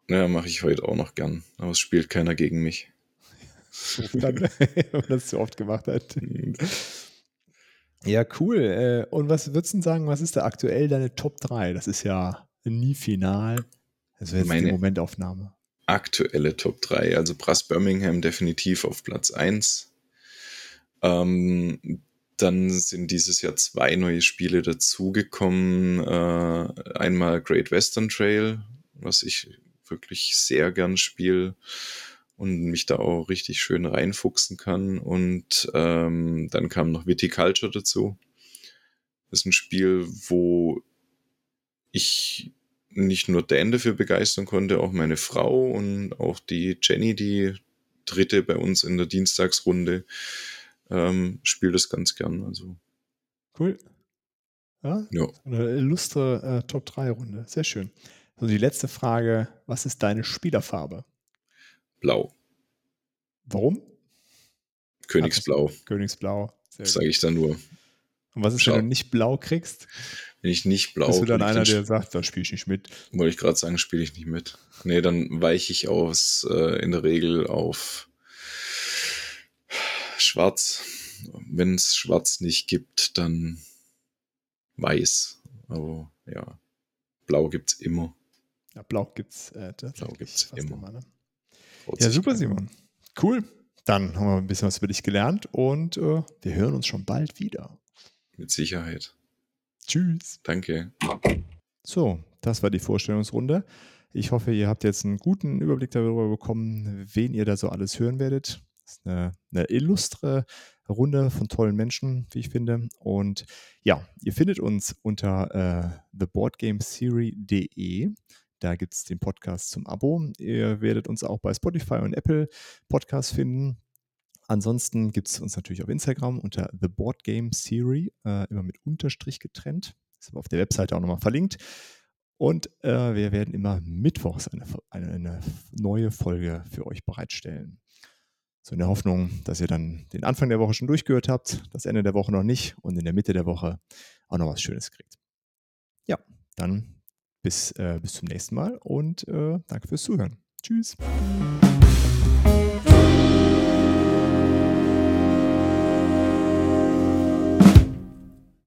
ja mache ich heute auch noch gern. Aber es spielt keiner gegen mich. (laughs) Dann, (laughs) wenn man das zu oft gemacht hat. Ja, cool. Äh, Und was würdest du denn sagen, was ist da aktuell deine Top 3? Das ist ja nie final. Das wäre jetzt die Meine- Momentaufnahme. Aktuelle Top 3. Also Brass Birmingham definitiv auf Platz 1. Ähm, dann sind dieses Jahr zwei neue Spiele dazugekommen. Äh, einmal Great Western Trail, was ich wirklich sehr gern spiele und mich da auch richtig schön reinfuchsen kann. Und ähm, dann kam noch Viticulture dazu. Das ist ein Spiel, wo ich nicht nur Dan dafür begeistern konnte, auch meine Frau und auch die Jenny, die dritte bei uns in der Dienstagsrunde, ähm, spielt das ganz gern. Also Cool. Ja, ja, eine illustre äh, Top-3-Runde. Sehr schön. Also die letzte Frage: Was ist deine Spielerfarbe? blau, Warum? Königsblau, Königsblau. Sehr gut. sage ich dann nur. Und was ist, Schau. wenn du nicht blau kriegst? Wenn ich nicht blau, Bist du dann einer, den der sagt, da spiele ich nicht mit. Wollte ich gerade sagen, spiele ich nicht mit. Nee, dann weiche ich aus äh, in der Regel auf Schwarz. Wenn es Schwarz nicht gibt, dann Weiß. Aber ja, Blau gibt's immer. Ja, blau gibt's äh, tatsächlich gibt's fast immer. ne? Ja, super. Simon. Cool. Dann haben wir ein bisschen was über dich gelernt und äh, wir hören uns schon bald wieder. Mit Sicherheit. Tschüss. Danke. So, das war die Vorstellungsrunde. Ich hoffe, ihr habt jetzt einen guten Überblick darüber bekommen, wen ihr da so alles hören werdet. Das ist eine, eine illustre Runde von tollen Menschen, wie ich finde. Und ja, ihr findet uns unter äh, theboardgametheory.de. Da gibt es den Podcast zum Abo. Ihr werdet uns auch bei Spotify und Apple Podcasts finden. Ansonsten gibt es uns natürlich auf Instagram unter The Board Game Theory, äh, immer mit Unterstrich getrennt. Ist aber auf der Webseite auch nochmal verlinkt. Und äh, wir werden immer mittwochs eine, eine, eine neue Folge für euch bereitstellen. So in der Hoffnung, dass ihr dann den Anfang der Woche schon durchgehört habt, das Ende der Woche noch nicht und in der Mitte der Woche auch noch was Schönes kriegt. Ja, dann bis, äh, bis zum nächsten Mal und äh, danke fürs Zuhören. Tschüss.